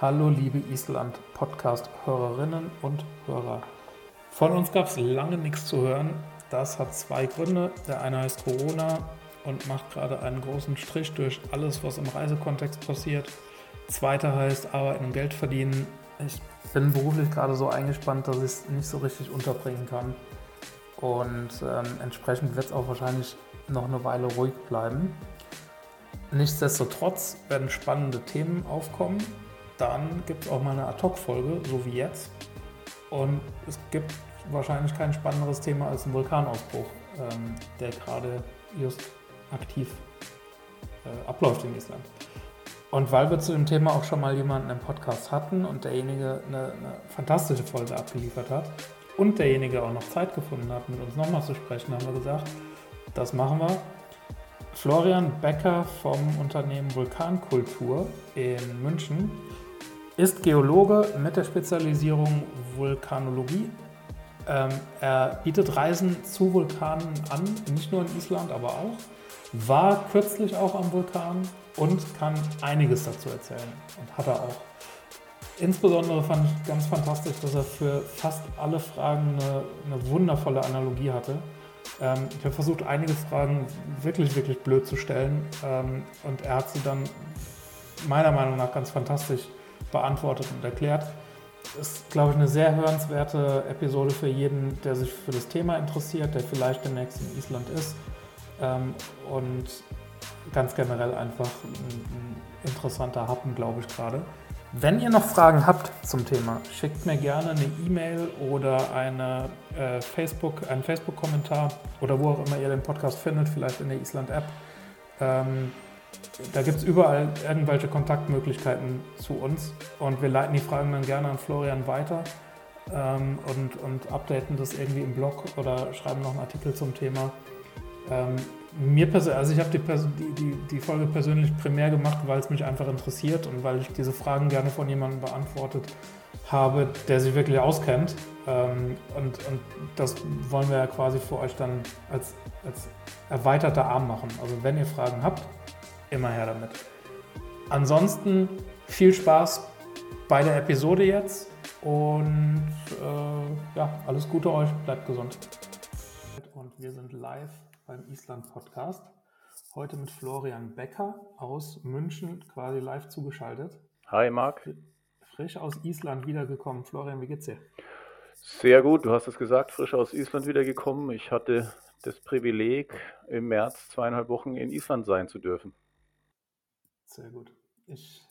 Hallo liebe Island-Podcast-Hörerinnen und Hörer. Von uns gab es lange nichts zu hören. Das hat zwei Gründe. Der eine heißt Corona und macht gerade einen großen Strich durch alles, was im Reisekontext passiert. Zweiter heißt Arbeiten und Geld verdienen. Ich bin beruflich gerade so eingespannt, dass ich es nicht so richtig unterbringen kann. Und ähm, entsprechend wird es auch wahrscheinlich noch eine Weile ruhig bleiben. Nichtsdestotrotz werden spannende Themen aufkommen dann gibt es auch mal eine Ad-Hoc-Folge, so wie jetzt. Und es gibt wahrscheinlich kein spannenderes Thema als ein Vulkanausbruch, ähm, der gerade just aktiv äh, abläuft in Island. Und weil wir zu dem Thema auch schon mal jemanden im Podcast hatten und derjenige eine, eine fantastische Folge abgeliefert hat und derjenige auch noch Zeit gefunden hat, mit uns nochmal zu sprechen, haben wir gesagt, das machen wir. Florian Becker vom Unternehmen Vulkankultur in München ist Geologe mit der Spezialisierung Vulkanologie. Ähm, er bietet Reisen zu Vulkanen an, nicht nur in Island, aber auch. War kürzlich auch am Vulkan und kann einiges dazu erzählen. Und hat er auch. Insbesondere fand ich ganz fantastisch, dass er für fast alle Fragen eine, eine wundervolle Analogie hatte. Ähm, ich habe versucht, einige Fragen wirklich, wirklich blöd zu stellen. Ähm, und er hat sie dann meiner Meinung nach ganz fantastisch beantwortet und erklärt. Ist, glaube ich, eine sehr hörenswerte Episode für jeden, der sich für das Thema interessiert, der vielleicht demnächst in Island ist ähm, und ganz generell einfach ein, ein interessanter Happen, glaube ich, gerade. Wenn ihr noch Fragen habt zum Thema, schickt mir gerne eine E-Mail oder eine, äh, Facebook, einen Facebook-Kommentar oder wo auch immer ihr den Podcast findet, vielleicht in der Island-App. Ähm, da gibt es überall irgendwelche Kontaktmöglichkeiten zu uns und wir leiten die Fragen dann gerne an Florian weiter ähm, und, und updaten das irgendwie im Blog oder schreiben noch einen Artikel zum Thema. Ähm, mir persönlich, also ich habe die, die, die, Folge persönlich primär gemacht, weil es mich einfach interessiert und weil ich diese Fragen gerne von jemandem beantwortet habe, der sich wirklich auskennt. Ähm, und, und das wollen wir ja quasi für euch dann als, als erweiterter Arm machen. Also wenn ihr Fragen habt, immer her damit. Ansonsten viel Spaß bei der Episode jetzt und äh, ja, alles Gute euch, bleibt gesund. Und wir sind live beim Island Podcast. Heute mit Florian Becker aus München, quasi live zugeschaltet. Hi Marc. Frisch aus Island wiedergekommen. Florian, wie geht's dir? Sehr gut, du hast es gesagt, frisch aus Island wiedergekommen. Ich hatte das Privileg, im März zweieinhalb Wochen in Island sein zu dürfen. Sehr gut. Ich,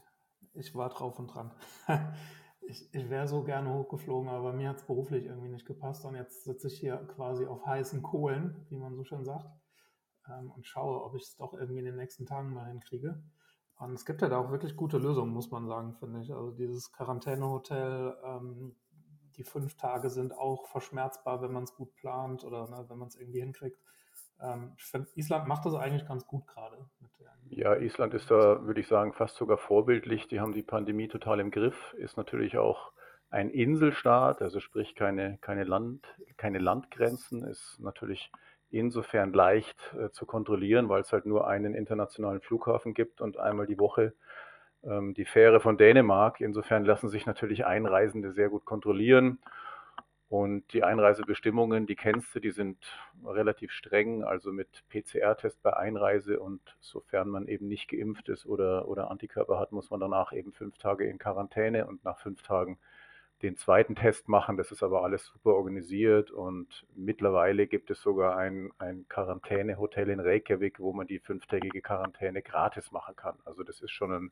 ich war drauf und dran. ich, ich wäre so gerne hochgeflogen, aber mir hat es beruflich irgendwie nicht gepasst. Und jetzt sitze ich hier quasi auf heißen Kohlen, wie man so schön sagt, ähm, und schaue, ob ich es doch irgendwie in den nächsten Tagen mal hinkriege. Und es gibt ja da auch wirklich gute Lösungen, muss man sagen, finde ich. Also dieses Quarantänehotel, ähm, die fünf Tage sind auch verschmerzbar, wenn man es gut plant oder ne, wenn man es irgendwie hinkriegt. Ähm, ich finde, Island macht das eigentlich ganz gut gerade. Ja, Island ist da, würde ich sagen, fast sogar vorbildlich. Die haben die Pandemie total im Griff. Ist natürlich auch ein Inselstaat, also sprich keine, keine, Land, keine Landgrenzen, ist natürlich insofern leicht äh, zu kontrollieren, weil es halt nur einen internationalen Flughafen gibt und einmal die Woche ähm, die Fähre von Dänemark. Insofern lassen sich natürlich Einreisende sehr gut kontrollieren. Und die Einreisebestimmungen, die kennst du, die sind relativ streng, also mit PCR-Test bei Einreise und sofern man eben nicht geimpft ist oder, oder Antikörper hat, muss man danach eben fünf Tage in Quarantäne und nach fünf Tagen den zweiten Test machen. Das ist aber alles super organisiert und mittlerweile gibt es sogar ein, ein Quarantänehotel in Reykjavik, wo man die fünftägige Quarantäne gratis machen kann. Also das ist schon ein,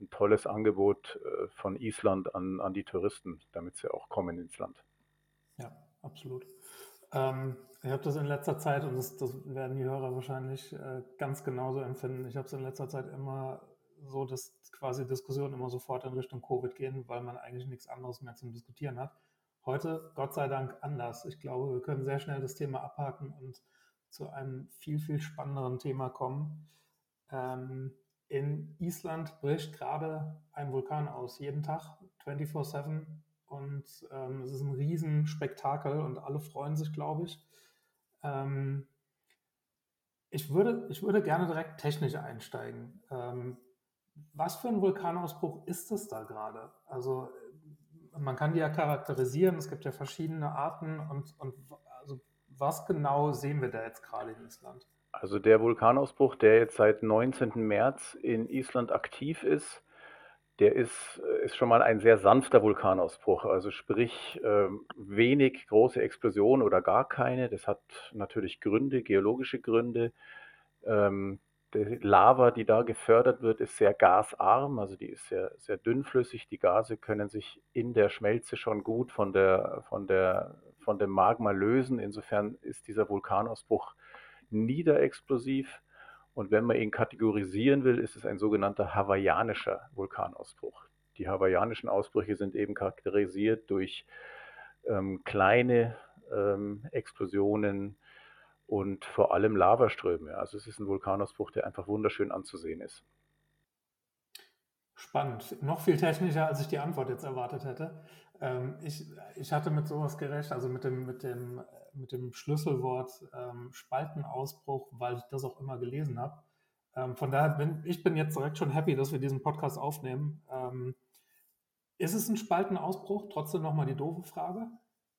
ein tolles Angebot äh, von Island an, an die Touristen, damit sie auch kommen ins Land. Ja, absolut. Ähm, ich habe das in letzter Zeit, und das, das werden die Hörer wahrscheinlich äh, ganz genauso empfinden, ich habe es in letzter Zeit immer so, dass quasi Diskussionen immer sofort in Richtung Covid gehen, weil man eigentlich nichts anderes mehr zum Diskutieren hat. Heute, Gott sei Dank, anders. Ich glaube, wir können sehr schnell das Thema abhaken und zu einem viel, viel spannenderen Thema kommen. Ähm, in Island bricht gerade ein Vulkan aus, jeden Tag, 24-7 und ähm, es ist ein Riesenspektakel und alle freuen sich, glaube ich. Ähm, ich, würde, ich würde gerne direkt technisch einsteigen. Ähm, was für ein Vulkanausbruch ist es da gerade? Also man kann die ja charakterisieren, es gibt ja verschiedene Arten und, und also was genau sehen wir da jetzt gerade in Island? Also der Vulkanausbruch, der jetzt seit 19. März in Island aktiv ist, der ist, ist schon mal ein sehr sanfter Vulkanausbruch. Also sprich äh, wenig große Explosionen oder gar keine. Das hat natürlich Gründe, geologische Gründe. Ähm, die Lava, die da gefördert wird, ist sehr gasarm, also die ist sehr, sehr dünnflüssig. Die Gase können sich in der Schmelze schon gut von, der, von, der, von dem Magma lösen. Insofern ist dieser Vulkanausbruch niederexplosiv. Und wenn man ihn kategorisieren will, ist es ein sogenannter hawaiianischer Vulkanausbruch. Die hawaiianischen Ausbrüche sind eben charakterisiert durch ähm, kleine ähm, Explosionen, und vor allem Lavaströme. Also es ist ein Vulkanausbruch, der einfach wunderschön anzusehen ist. Spannend. Noch viel technischer, als ich die Antwort jetzt erwartet hätte. Ähm, ich, ich hatte mit sowas gerecht, also mit dem, mit dem, mit dem Schlüsselwort ähm, Spaltenausbruch, weil ich das auch immer gelesen habe. Ähm, von daher bin ich bin jetzt direkt schon happy, dass wir diesen Podcast aufnehmen. Ähm, ist es ein Spaltenausbruch? Trotzdem nochmal die doofe Frage.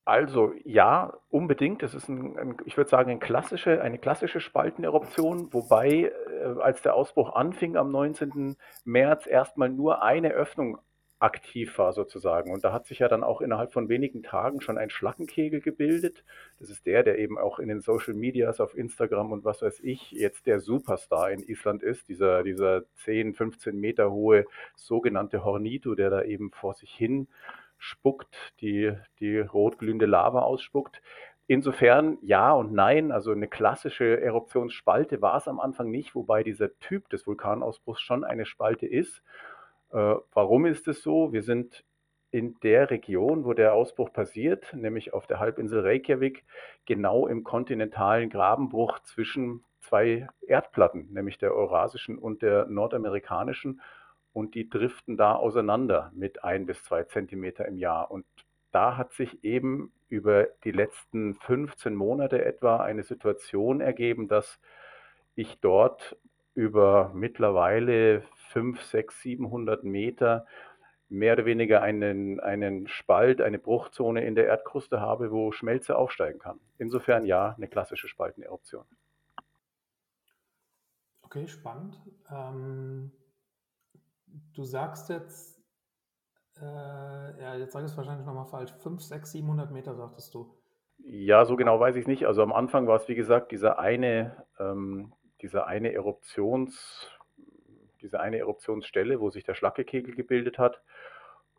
Also ja, unbedingt. Das ist ein, ein ich würde sagen, ein klassische, eine klassische Spalteneruption, wobei äh, als der Ausbruch anfing am 19. März erstmal nur eine Öffnung aktiv war sozusagen. Und da hat sich ja dann auch innerhalb von wenigen Tagen schon ein Schlackenkegel gebildet. Das ist der, der eben auch in den Social Medias auf Instagram und was weiß ich jetzt der Superstar in Island ist. Dieser, dieser 10, 15 Meter hohe sogenannte Hornito, der da eben vor sich hin spuckt, die, die rotglühende Lava ausspuckt. Insofern ja und nein, also eine klassische Eruptionsspalte war es am Anfang nicht, wobei dieser Typ des Vulkanausbruchs schon eine Spalte ist. Äh, warum ist es so? Wir sind in der Region, wo der Ausbruch passiert, nämlich auf der Halbinsel Reykjavik, genau im kontinentalen Grabenbruch zwischen zwei Erdplatten, nämlich der eurasischen und der nordamerikanischen und die driften da auseinander mit ein bis zwei Zentimeter im Jahr. Und da hat sich eben über die letzten 15 Monate etwa eine Situation ergeben, dass ich dort über mittlerweile 5, 6, 700 Meter mehr oder weniger einen, einen Spalt, eine Bruchzone in der Erdkruste habe, wo Schmelze aufsteigen kann. Insofern ja, eine klassische Spalteneruption. Okay, spannend. Ähm du sagst jetzt, äh, ja, jetzt sage ich es wahrscheinlich nochmal falsch, 5, 6, 700 Meter sagtest du. Ja, so genau weiß ich nicht. Also am Anfang war es, wie gesagt, dieser eine, ähm, dieser eine Eruptions, diese eine Eruptionsstelle, wo sich der Schlackekegel gebildet hat.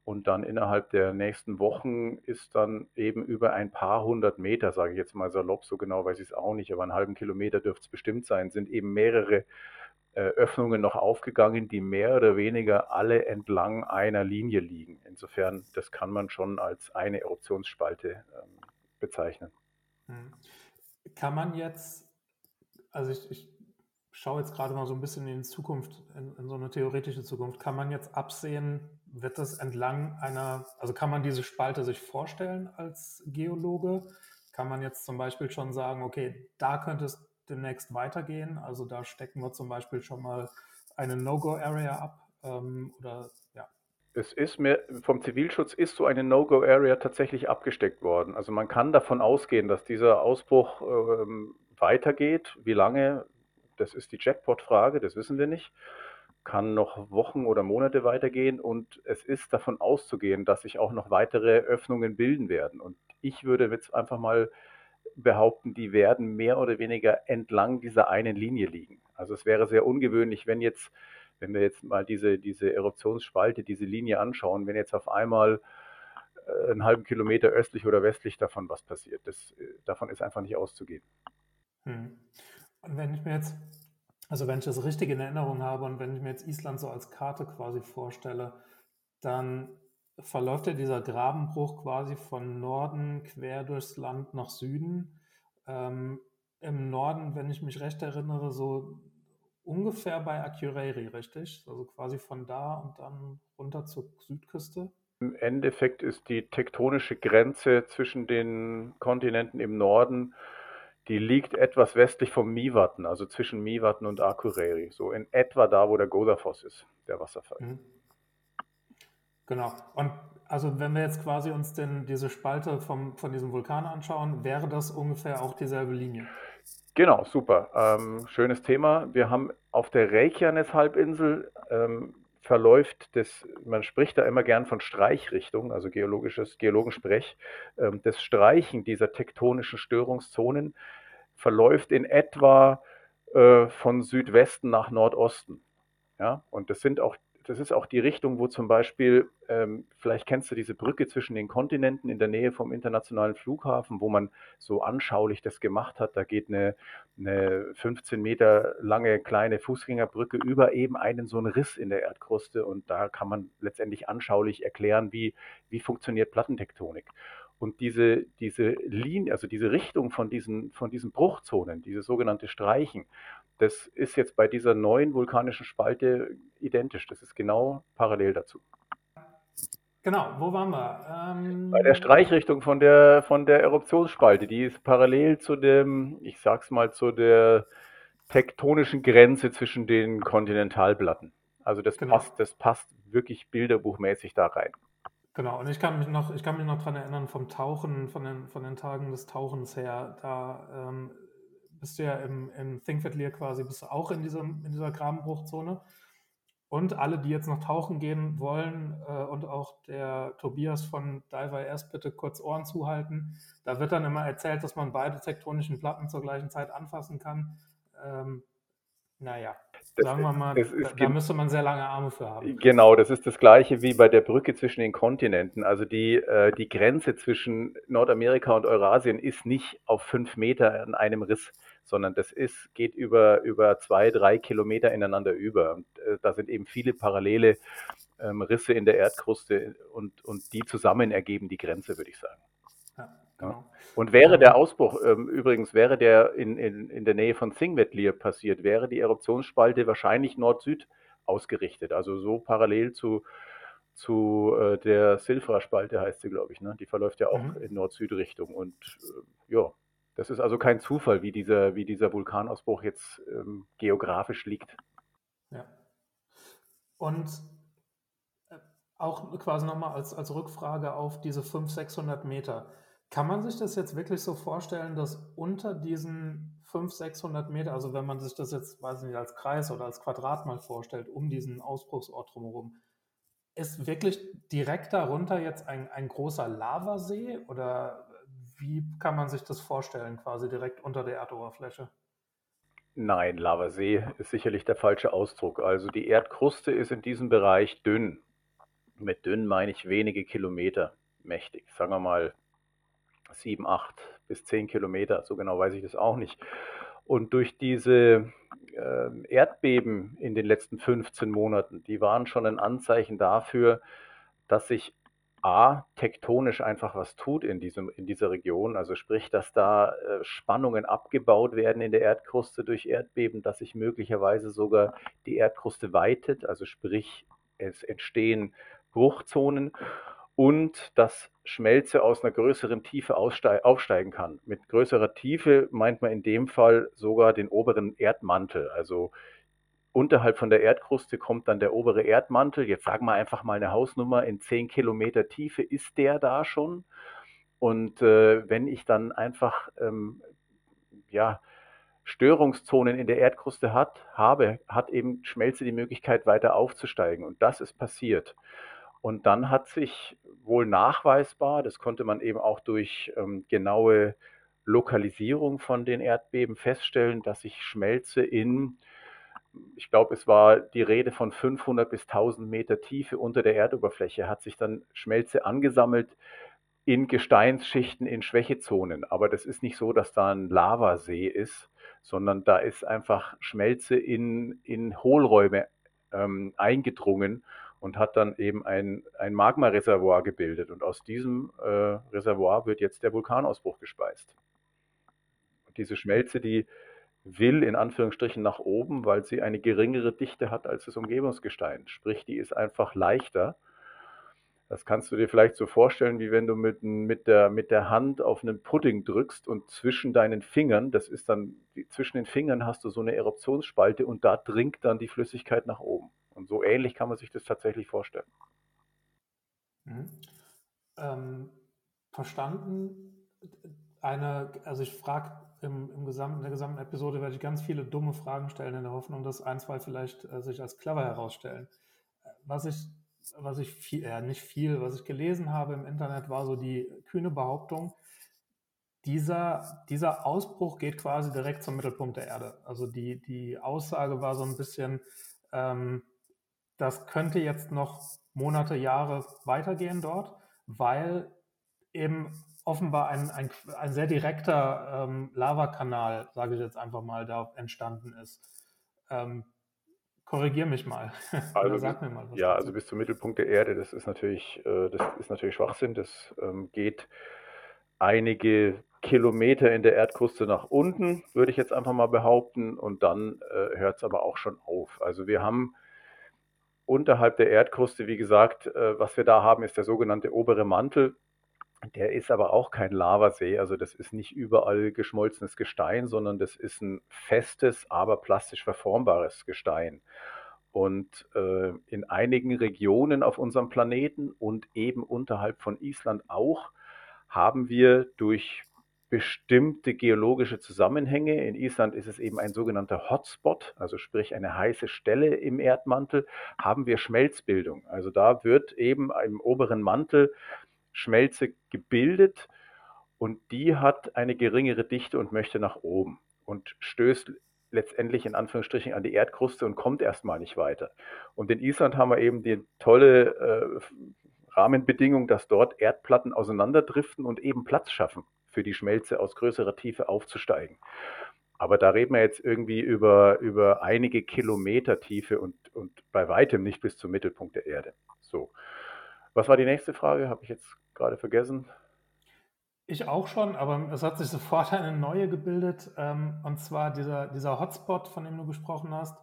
Und dann innerhalb der nächsten Wochen ist dann eben über ein paar hundert Meter, sage ich jetzt mal salopp, so genau weiß ich es auch nicht, aber einen halben Kilometer dürfte es bestimmt sein, sind eben mehrere äh, Öffnungen noch aufgegangen, die mehr oder weniger alle entlang einer Linie liegen. Insofern, das kann man schon als eine Eruptionsspalte ähm, bezeichnen. Hm. Kann man jetzt, also ich, ich schaue jetzt gerade mal so ein bisschen in die Zukunft, in, in, so eine theoretische Zukunft, kann man jetzt absehen, wird das entlang einer, also kann man diese Spalte sich vorstellen als Geologe? Kann man jetzt zum Beispiel schon sagen, okay, da könnte es demnächst weitergehen. Also da stecken wir zum Beispiel schon mal eine No-Go-Area ab ähm, oder ja. Es ist mir, vom Zivilschutz ist so eine No-Go-Area tatsächlich abgesteckt worden. Also man kann davon ausgehen, dass dieser Ausbruch ähm, weitergeht. Wie lange, das ist die Jackpot-Frage, das wissen wir nicht. Kann noch Wochen oder Monate weitergehen und es ist davon auszugehen, dass sich auch noch weitere Öffnungen bilden werden. Und ich würde jetzt einfach mal behaupten, die werden mehr oder weniger entlang dieser einen Linie liegen. Also es wäre sehr ungewöhnlich, wenn jetzt, wenn wir jetzt mal diese, diese Eruptionsspalte, diese Linie anschauen, wenn jetzt auf einmal äh, einen halben Kilometer östlich oder westlich davon was passiert. Das, äh, davon ist einfach nicht auszugehen. Hm. Und wenn ich mir jetzt, also wenn ich das richtig in Erinnerung habe und wenn ich mir jetzt Island so als Karte quasi vorstelle, dann verläuft ja dieser Grabenbruch quasi von Norden quer durchs Land nach Süden. Ähm, Im Norden, wenn ich mich recht erinnere, so ungefähr bei Akureyri, richtig? Also quasi von da und dann runter zur Südküste. Im Endeffekt ist die tektonische Grenze zwischen den Kontinenten im Norden Die liegt etwas westlich vom Miwatten, also zwischen Miwatten und Akureyri, so in etwa da, wo der Godafoss ist, der Wasserfall. Mhm. Genau. Und also wenn wir jetzt quasi uns denn diese Spalte vom, von diesem Vulkan anschauen, wäre das ungefähr auch dieselbe Linie? Genau, super. Ähm, schönes Thema. Wir haben auf der Reykjanes-Halbinsel ähm, verläuft das, man spricht da immer gern von Streichrichtung, also geologisches, Geologensprech. Ähm, das Streichen dieser tektonischen Störungszonen verläuft in etwa äh, von Südwesten nach Nordosten. Ja, und das sind auch das ist auch die Richtung, wo zum Beispiel, ähm, vielleicht kennst du diese Brücke zwischen den Kontinenten in der Nähe vom internationalen Flughafen, wo man so anschaulich das gemacht hat. Da geht eine, eine 15 Meter lange kleine Fußgängerbrücke über eben einen so einen Riss in der Erdkruste und da kann man letztendlich anschaulich erklären, wie, wie funktioniert Plattentektonik. Und diese, diese Linie, also diese Richtung von diesen, von diesen Bruchzonen, diese sogenannte Streichen, das ist jetzt bei dieser neuen vulkanischen Spalte identisch. Das ist genau parallel dazu. Genau, wo waren wir? Ähm bei der Streichrichtung von der, von der Eruptionsspalte. Die ist parallel zu dem, ich sag's mal, zu der tektonischen Grenze zwischen den Kontinentalplatten. Also das, genau. passt, das passt wirklich bilderbuchmäßig da rein. Genau, und ich kann mich noch, ich kann mich noch daran erinnern vom Tauchen, von den, von den Tagen des Tauchens her, da ähm, bist du ja im, im Thinkfat quasi, bist du auch in, diesem, in dieser Grabenbruchzone. Und alle, die jetzt noch tauchen gehen wollen äh, und auch der Tobias von Diver erst bitte kurz Ohren zuhalten, da wird dann immer erzählt, dass man beide tektonischen Platten zur gleichen Zeit anfassen kann. Ähm, naja, sagen wir mal, da, da müsste man sehr lange Arme für haben. Genau, das ist das gleiche wie bei der Brücke zwischen den Kontinenten. Also die, äh, die Grenze zwischen Nordamerika und Eurasien ist nicht auf fünf Meter in einem Riss, sondern das ist, geht über, über zwei, drei Kilometer ineinander über. Und äh, da sind eben viele parallele ähm, Risse in der Erdkruste und, und die zusammen ergeben die Grenze, würde ich sagen. Ja, genau. Und wäre der Ausbruch, ähm, übrigens, wäre der in, in, in der Nähe von Thingvellir passiert, wäre die Eruptionsspalte wahrscheinlich Nord-Süd ausgerichtet, also so parallel zu, zu äh, der Silfra-Spalte heißt sie, glaube ich. Ne? Die verläuft ja auch mhm. in Nord-Süd-Richtung. Und äh, ja, das ist also kein Zufall, wie dieser, wie dieser Vulkanausbruch jetzt ähm, geografisch liegt. Ja. Und äh, auch quasi nochmal als, als Rückfrage auf diese 500, 600 Meter. Kann man sich das jetzt wirklich so vorstellen, dass unter diesen 500, 600 Meter, also wenn man sich das jetzt, weiß ich nicht, als Kreis oder als Quadrat mal vorstellt, um diesen Ausbruchsort drumherum, ist wirklich direkt darunter jetzt ein, ein großer Lavasee oder wie kann man sich das vorstellen, quasi direkt unter der Erdoberfläche? Nein, Lavasee ist sicherlich der falsche Ausdruck. Also die Erdkruste ist in diesem Bereich dünn. Mit dünn meine ich wenige Kilometer mächtig. Sagen wir mal sieben, acht bis zehn Kilometer. So genau weiß ich das auch nicht. Und durch diese äh, Erdbeben in den letzten 15 Monaten, die waren schon ein Anzeichen dafür, dass sich A, tektonisch einfach was tut in, diesem, in dieser Region, also sprich, dass da äh, Spannungen abgebaut werden in der Erdkruste durch Erdbeben, dass sich möglicherweise sogar die Erdkruste weitet, also sprich, es entstehen Bruchzonen und dass Schmelze aus einer größeren Tiefe aufsteigen kann. Mit größerer Tiefe meint man in dem Fall sogar den oberen Erdmantel, also Unterhalb von der Erdkruste kommt dann der obere Erdmantel. Jetzt sagen wir einfach mal eine Hausnummer in 10 Kilometer Tiefe. Ist der da schon? Und äh, wenn ich dann einfach ähm, ja, Störungszonen in der Erdkruste hat, habe, hat eben Schmelze die Möglichkeit, weiter aufzusteigen. Und das ist passiert. Und dann hat sich wohl nachweisbar, das konnte man eben auch durch ähm, genaue Lokalisierung von den Erdbeben feststellen, dass sich Schmelze in ich glaube, es war die Rede von 500 bis 1000 Meter Tiefe unter der Erdoberfläche, hat sich dann Schmelze angesammelt in Gesteinsschichten, in Schwächezonen. Aber das ist nicht so, dass da ein Lavasee ist, sondern da ist einfach Schmelze in, in Hohlräume ähm, eingedrungen und hat dann eben ein, ein Magmareservoir gebildet. Und aus diesem äh, Reservoir wird jetzt der Vulkanausbruch gespeist. Und diese Schmelze, die will in Anführungsstrichen nach oben, weil sie eine geringere Dichte hat als das Umgebungsgestein. Sprich, die ist einfach leichter. Das kannst du dir vielleicht so vorstellen, wie wenn du mit, mit, der, mit der Hand auf einen Pudding drückst und zwischen deinen Fingern, das ist dann, zwischen den Fingern hast du so eine Eruptionsspalte und da dringt dann die Flüssigkeit nach oben. Und so ähnlich kann man sich das tatsächlich vorstellen. Mhm. Ähm, verstanden. Eine, also ich frage im, im gesamten, in der gesamten Episode werde ich ganz viele dumme Fragen stellen in der Hoffnung, dass ein, zwei vielleicht äh, sich als clever herausstellen. Was ich was ich viel, ja nicht viel, was ich gelesen habe im Internet, war so die kühne Behauptung, dieser, dieser Ausbruch geht quasi direkt zum Mittelpunkt der Erde. Also die, die Aussage war so ein bisschen, ähm, das könnte jetzt noch Monate, Jahre weitergehen dort, weil eben offenbar ein, ein, ein sehr direkter ähm, Lavakanal, sage ich jetzt einfach mal, da entstanden ist. Ähm, Korrigier mich mal. Also, sag mir mal was. Ja, dazu. also bis zum Mittelpunkt der Erde, das ist natürlich, äh, das ist natürlich Schwachsinn. Das ähm, geht einige Kilometer in der Erdkruste nach unten, würde ich jetzt einfach mal behaupten, und dann äh, hört es aber auch schon auf. Also wir haben unterhalb der Erdkruste, wie gesagt, äh, was wir da haben, ist der sogenannte obere Mantel. Der ist aber auch kein Lavasee, also das ist nicht überall geschmolzenes Gestein, sondern das ist ein festes, aber plastisch verformbares Gestein. Und äh, in einigen Regionen auf unserem Planeten und eben unterhalb von Island auch haben wir durch bestimmte geologische Zusammenhänge. In Island ist es eben ein sogenannter Hotspot, also sprich eine heiße Stelle im Erdmantel, haben wir Schmelzbildung. Also da wird eben im oberen Mantel Schmelze gebildet und die hat eine geringere Dichte und möchte nach oben und stößt letztendlich in Anführungsstrichen an die Erdkruste und kommt erstmal nicht weiter. Und in Island haben wir eben die tolle äh, Rahmenbedingung, dass dort Erdplatten auseinanderdriften und eben Platz schaffen für die Schmelze aus größerer Tiefe aufzusteigen. Aber da reden wir jetzt irgendwie über, über einige Kilometer Tiefe und, und bei weitem nicht bis zum Mittelpunkt der Erde. So. Was war die nächste Frage? Habe ich jetzt gerade vergessen. Ich auch schon, aber es hat sich sofort eine neue gebildet. Ähm, und zwar dieser, dieser Hotspot, von dem du gesprochen hast.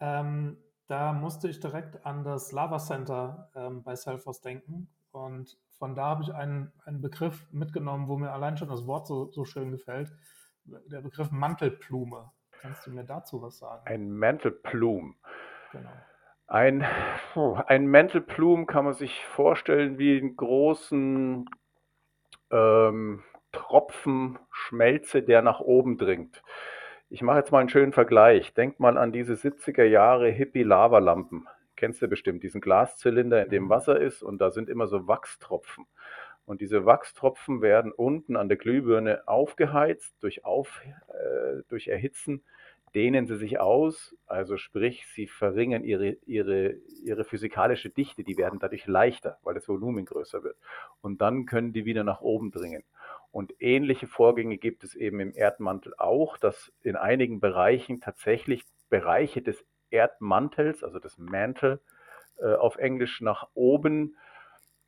Ähm, da musste ich direkt an das Lava Center ähm, bei Selfos denken. Und von da habe ich einen, einen Begriff mitgenommen, wo mir allein schon das Wort so, so schön gefällt. Der Begriff Mantelplume. Kannst du mir dazu was sagen? Ein Mantelplum. Genau. Ein, ein Mental Plume kann man sich vorstellen wie einen großen ähm, Tropfen Schmelze, der nach oben dringt. Ich mache jetzt mal einen schönen Vergleich. Denk mal an diese 70er Jahre Hippie-Lavalampen. Kennst du bestimmt, diesen Glaszylinder, in dem mhm. Wasser ist und da sind immer so Wachstropfen. Und diese Wachstropfen werden unten an der Glühbirne aufgeheizt durch, Auf, äh, durch Erhitzen dehnen sie sich aus, also sprich, sie verringern ihre, ihre, ihre physikalische Dichte, die werden dadurch leichter, weil das Volumen größer wird. Und dann können die wieder nach oben dringen. Und ähnliche Vorgänge gibt es eben im Erdmantel auch, dass in einigen Bereichen tatsächlich Bereiche des Erdmantels, also des Mantel äh, auf Englisch nach oben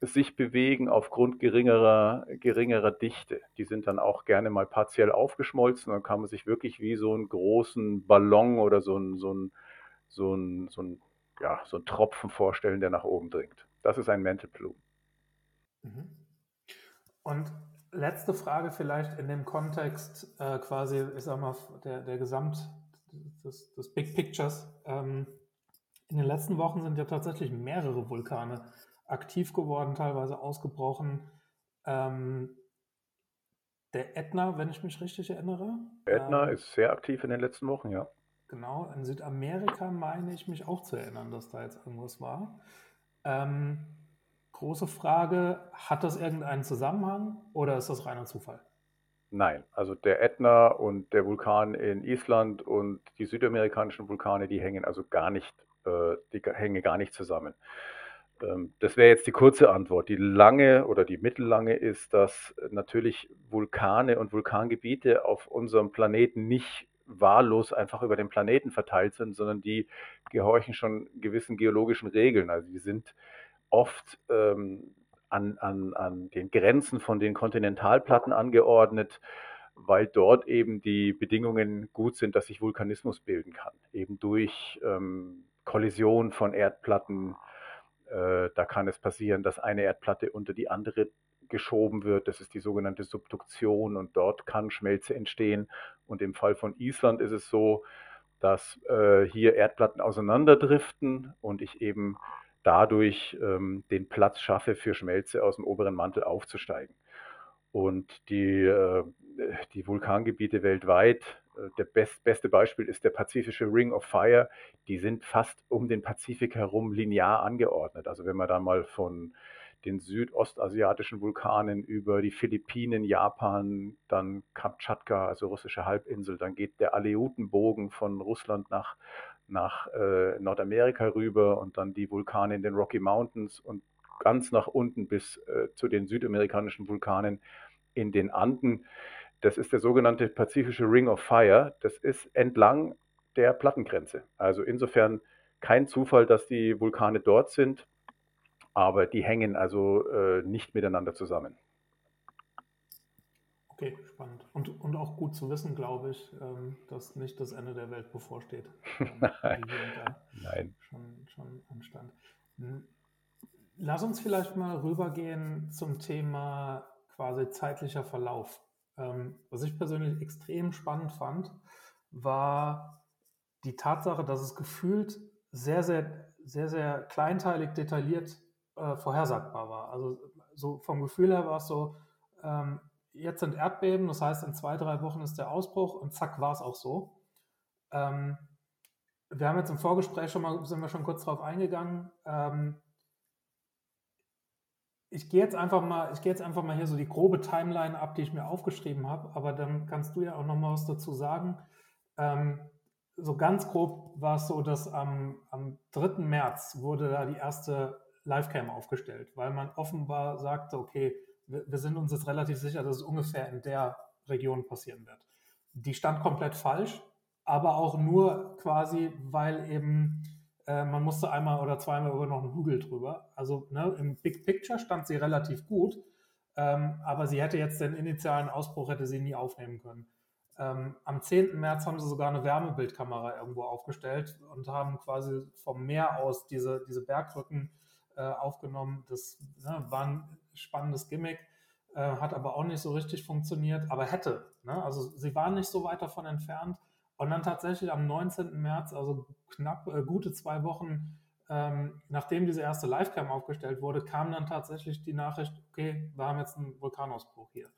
sich bewegen aufgrund geringerer, geringerer Dichte. Die sind dann auch gerne mal partiell aufgeschmolzen. Dann kann man sich wirklich wie so einen großen Ballon oder so einen, so einen, so einen, so einen, ja, so einen Tropfen vorstellen, der nach oben dringt. Das ist ein Mantle Plume. Mhm. Und letzte Frage vielleicht in dem Kontext äh, quasi, ich sag mal, der, der Gesamt, des, des Big Pictures. Ähm, in den letzten Wochen sind ja tatsächlich mehrere Vulkane aktiv geworden, teilweise ausgebrochen. Ähm, der Ätna, wenn ich mich richtig erinnere. Ätna ähm, ist sehr aktiv in den letzten Wochen, ja. Genau, in Südamerika meine ich mich auch zu erinnern, dass da jetzt irgendwas war. Ähm, große Frage, hat das irgendeinen Zusammenhang oder ist das reiner Zufall? Nein, also der Ätna und der Vulkan in Island und die südamerikanischen Vulkane, die hängen also gar nicht, äh, die hängen gar nicht zusammen. Ähm, das wäre jetzt die kurze Antwort. Die lange oder die mittellange ist, dass natürlich Vulkane und Vulkangebiete auf unserem Planeten nicht wahllos einfach über den Planeten verteilt sind, sondern die gehorchen schon gewissen geologischen Regeln. Also die sind oft ähm, an, an, an den Grenzen von den Kontinentalplatten angeordnet, weil dort eben die Bedingungen gut sind, dass sich Vulkanismus bilden kann. Eben durch ähm, Kollision von Erdplatten, Äh, da kann es passieren, dass eine Erdplatte unter die andere geschoben wird. Das ist die sogenannte Subduktion und dort kann Schmelze entstehen. Und im Fall von Island ist es so, dass äh, hier Erdplatten auseinanderdriften und ich eben dadurch ähm, den Platz schaffe für Schmelze aus dem oberen Mantel aufzusteigen. Und die, äh, die Vulkangebiete weltweit, äh, der best, beste Beispiel ist der pazifische Ring of Fire, die sind fast um den Pazifik herum linear angeordnet. Also wenn man da mal von den südostasiatischen Vulkanen über die Philippinen, Japan, dann Kamtschatka, also russische Halbinsel, dann geht der Aleutenbogen von Russland nach, nach äh, Nordamerika rüber und dann die Vulkane in den Rocky Mountains und ganz nach unten bis äh, zu den südamerikanischen Vulkanen in den Anden. Das ist der sogenannte pazifische Ring of Fire. Das ist entlang der Plattengrenze. Also insofern kein Zufall, dass die Vulkane dort sind, aber die hängen also äh, nicht miteinander zusammen. Okay, spannend. Und, und auch gut zu wissen, glaube ich, ähm, dass nicht das Ende der Welt bevorsteht. Ähm, Nein. Schon, schon anstand. Hm. Lass uns vielleicht mal rübergehen zum Thema quasi zeitlicher Verlauf. Ähm, was ich persönlich extrem spannend fand, war die Tatsache, dass es gefühlt sehr, sehr, sehr, sehr kleinteilig detailliert äh, vorhersagbar war. Also so vom Gefühl her war es so, ähm, jetzt sind Erdbeben, das heißt in zwei, drei Wochen ist der Ausbruch und zack war es auch so. Ähm, wir haben jetzt im Vorgespräch schon mal, sind wir schon kurz drauf eingegangen. Ähm, ich gehe jetzt einfach mal, ich gehe jetzt einfach mal hier so die grobe Timeline ab, die ich mir aufgeschrieben habe, aber dann kannst du ja auch noch mal was dazu sagen. Ähm, so ganz grob war es so, dass am, am 3. März wurde da die erste Livecam aufgestellt, weil man offenbar sagte, okay, wir, wir sind uns jetzt relativ sicher, dass es ungefähr in der Region passieren wird. Die stand komplett falsch, aber auch nur quasi, weil eben äh, man musste einmal oder zweimal über noch einen Hügel drüber. Also ne, im Big Picture stand sie relativ gut, ähm, aber sie hätte jetzt den initialen Ausbruch hätte sie nie aufnehmen können. Ähm, am 10. März haben sie sogar eine Wärmebildkamera irgendwo aufgestellt und haben quasi vom Meer aus diese, diese Bergrücken äh, aufgenommen. Das ne, war ein spannendes Gimmick, äh, hat aber auch nicht so richtig funktioniert, aber hätte. Ne? Also sie waren nicht so weit davon entfernt. Und dann tatsächlich am 19. März, also knapp äh, gute zwei Wochen, ähm, nachdem diese erste Livecam aufgestellt wurde, kam dann tatsächlich die Nachricht, okay, wir haben jetzt einen Vulkanausbruch hier.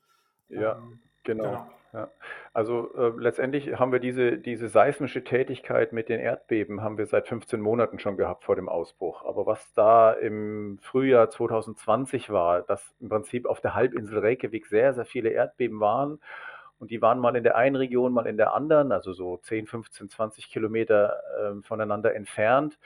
Ja, ähm, genau. genau. Ja. Also äh, letztendlich haben wir diese, diese seismische Tätigkeit mit den Erdbeben haben wir seit 15 Monaten schon gehabt vor dem Ausbruch. Aber was da im Frühjahr 2020 war, dass im Prinzip auf der Halbinsel Reykjavik sehr, sehr viele Erdbeben waren und die waren mal in der einen Region, mal in der anderen, also so 10, 15, 20 Kilometer äh, voneinander entfernt.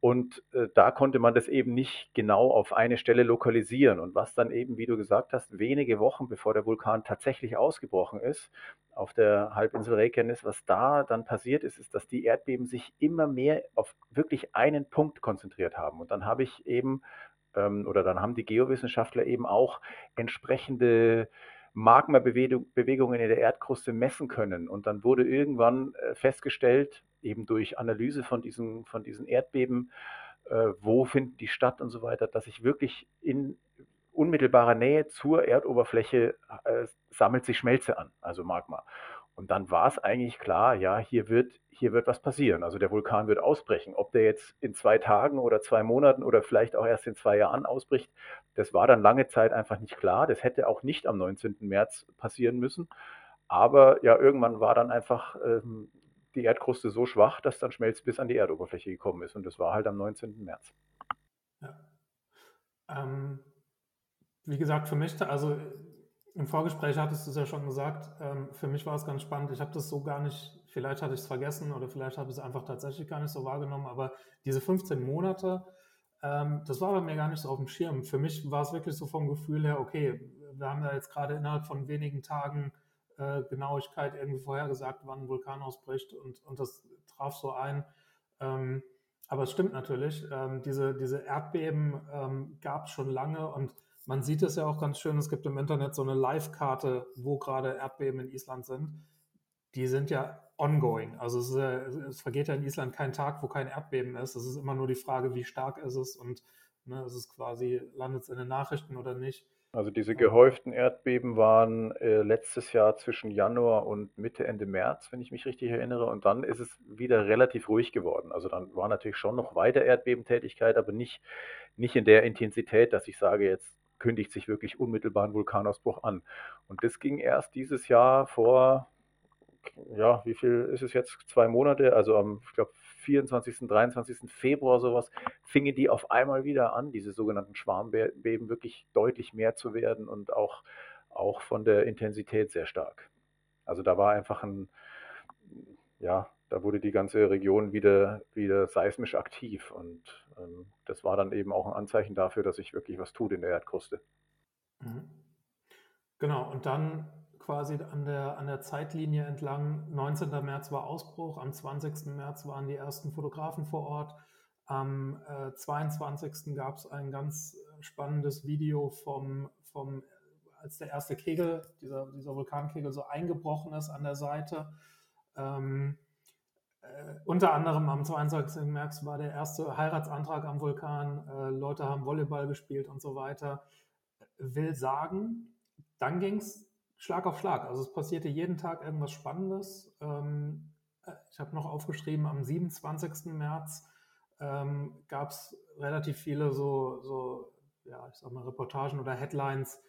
Und äh, da konnte man das eben nicht genau auf eine Stelle lokalisieren. Und was dann eben, wie du gesagt hast, wenige Wochen bevor der Vulkan tatsächlich ausgebrochen ist, auf der Halbinsel Reykjanes, was da dann passiert ist, ist, dass die Erdbeben sich immer mehr auf wirklich einen Punkt konzentriert haben. Und dann habe ich eben, ähm, oder dann haben die Geowissenschaftler eben auch entsprechende Magma-Bewegungen in der Erdkruste messen können. Und dann wurde irgendwann äh, festgestellt, eben durch Analyse von diesen, von diesen Erdbeben, äh, wo finden die statt und so weiter, dass sich wirklich in unmittelbarer Nähe zur Erdoberfläche äh, sammelt sich Schmelze an, also Magma. Und dann war es eigentlich klar, ja, hier wird, hier wird was passieren. Also der Vulkan wird ausbrechen. Ob der jetzt in zwei Tagen oder zwei Monaten oder vielleicht auch erst in zwei Jahren ausbricht, das war dann lange Zeit einfach nicht klar. Das hätte auch nicht am 19. März passieren müssen. Aber ja, irgendwann war dann einfach ähm, die Erdkruste so schwach, dass dann Schmelz bis an die Erdoberfläche gekommen ist. Und das war halt am 19. März. Ja. Ähm, wie gesagt, für mich, also im Vorgespräch hattest du es ja schon gesagt, ähm, für mich war es ganz spannend. Ich habe das so gar nicht, vielleicht hatte ich es vergessen oder vielleicht habe ich es einfach tatsächlich gar nicht so wahrgenommen, aber diese 15 Monate, ähm, das war bei mir gar nicht so auf dem Schirm. Für mich war es wirklich so vom Gefühl her, okay, wir haben da jetzt gerade innerhalb von wenigen Tagen äh, Genauigkeit irgendwie vorhergesagt, wann ein Vulkan ausbricht und, und das traf so ein. Ähm, aber es stimmt natürlich, ähm, diese, diese Erdbeben ähm, gab es schon lange und man sieht es ja auch ganz schön, es gibt im Internet so eine Live-Karte, wo gerade Erdbeben in Island sind. Die sind ja ongoing. Also es, es, vergeht ja in Island kein Tag, wo kein Erdbeben ist. Es ist immer nur die Frage, wie stark ist es und Ne? Es ist quasi, landet es in den Nachrichten oder nicht. Also diese gehäuften Erdbeben waren äh, letztes Jahr zwischen Januar und Mitte, Ende März, wenn ich mich richtig erinnere. Und dann ist es wieder relativ ruhig geworden. Also dann war natürlich schon noch weiter Erdbebentätigkeit, aber nicht, nicht in der Intensität, dass ich sage, jetzt kündigt sich wirklich unmittelbar ein Vulkanausbruch an. Und das ging erst dieses Jahr vor, ja, wie viel ist es jetzt? Zwei Monate, also am, ich glaube, 24., 23. Februar sowas, fingen die auf einmal wieder an, diese sogenannten Schwarmbeben wirklich deutlich mehr zu werden und auch, auch von der Intensität sehr stark. Also da war einfach ein, ja, da wurde die ganze Region wieder, wieder seismisch aktiv und ähm, das war dann eben auch ein Anzeichen dafür, dass sich wirklich was tut in der Erdkruste. Mhm. Genau, und dann quasi an der, an der Zeitlinie entlang. 19. März war Ausbruch, am 20. März waren die ersten Fotografen vor Ort. Am äh, 22. gab es ein ganz spannendes Video vom, vom, als der erste Kegel, dieser, dieser Vulkankegel so eingebrochen ist an der Seite. Ähm, äh, unter anderem am 22. März war der erste Heiratsantrag am Vulkan. Äh, Leute haben Volleyball gespielt und so weiter. Will sagen, dann ging es Schlag auf Schlag. Also es passierte jeden Tag irgendwas Spannendes. Ähm, äh, ich habe noch aufgeschrieben, am 27. März ähm, gab es relativ viele so, so, ja, ich sag mal, Reportagen oder Headlines,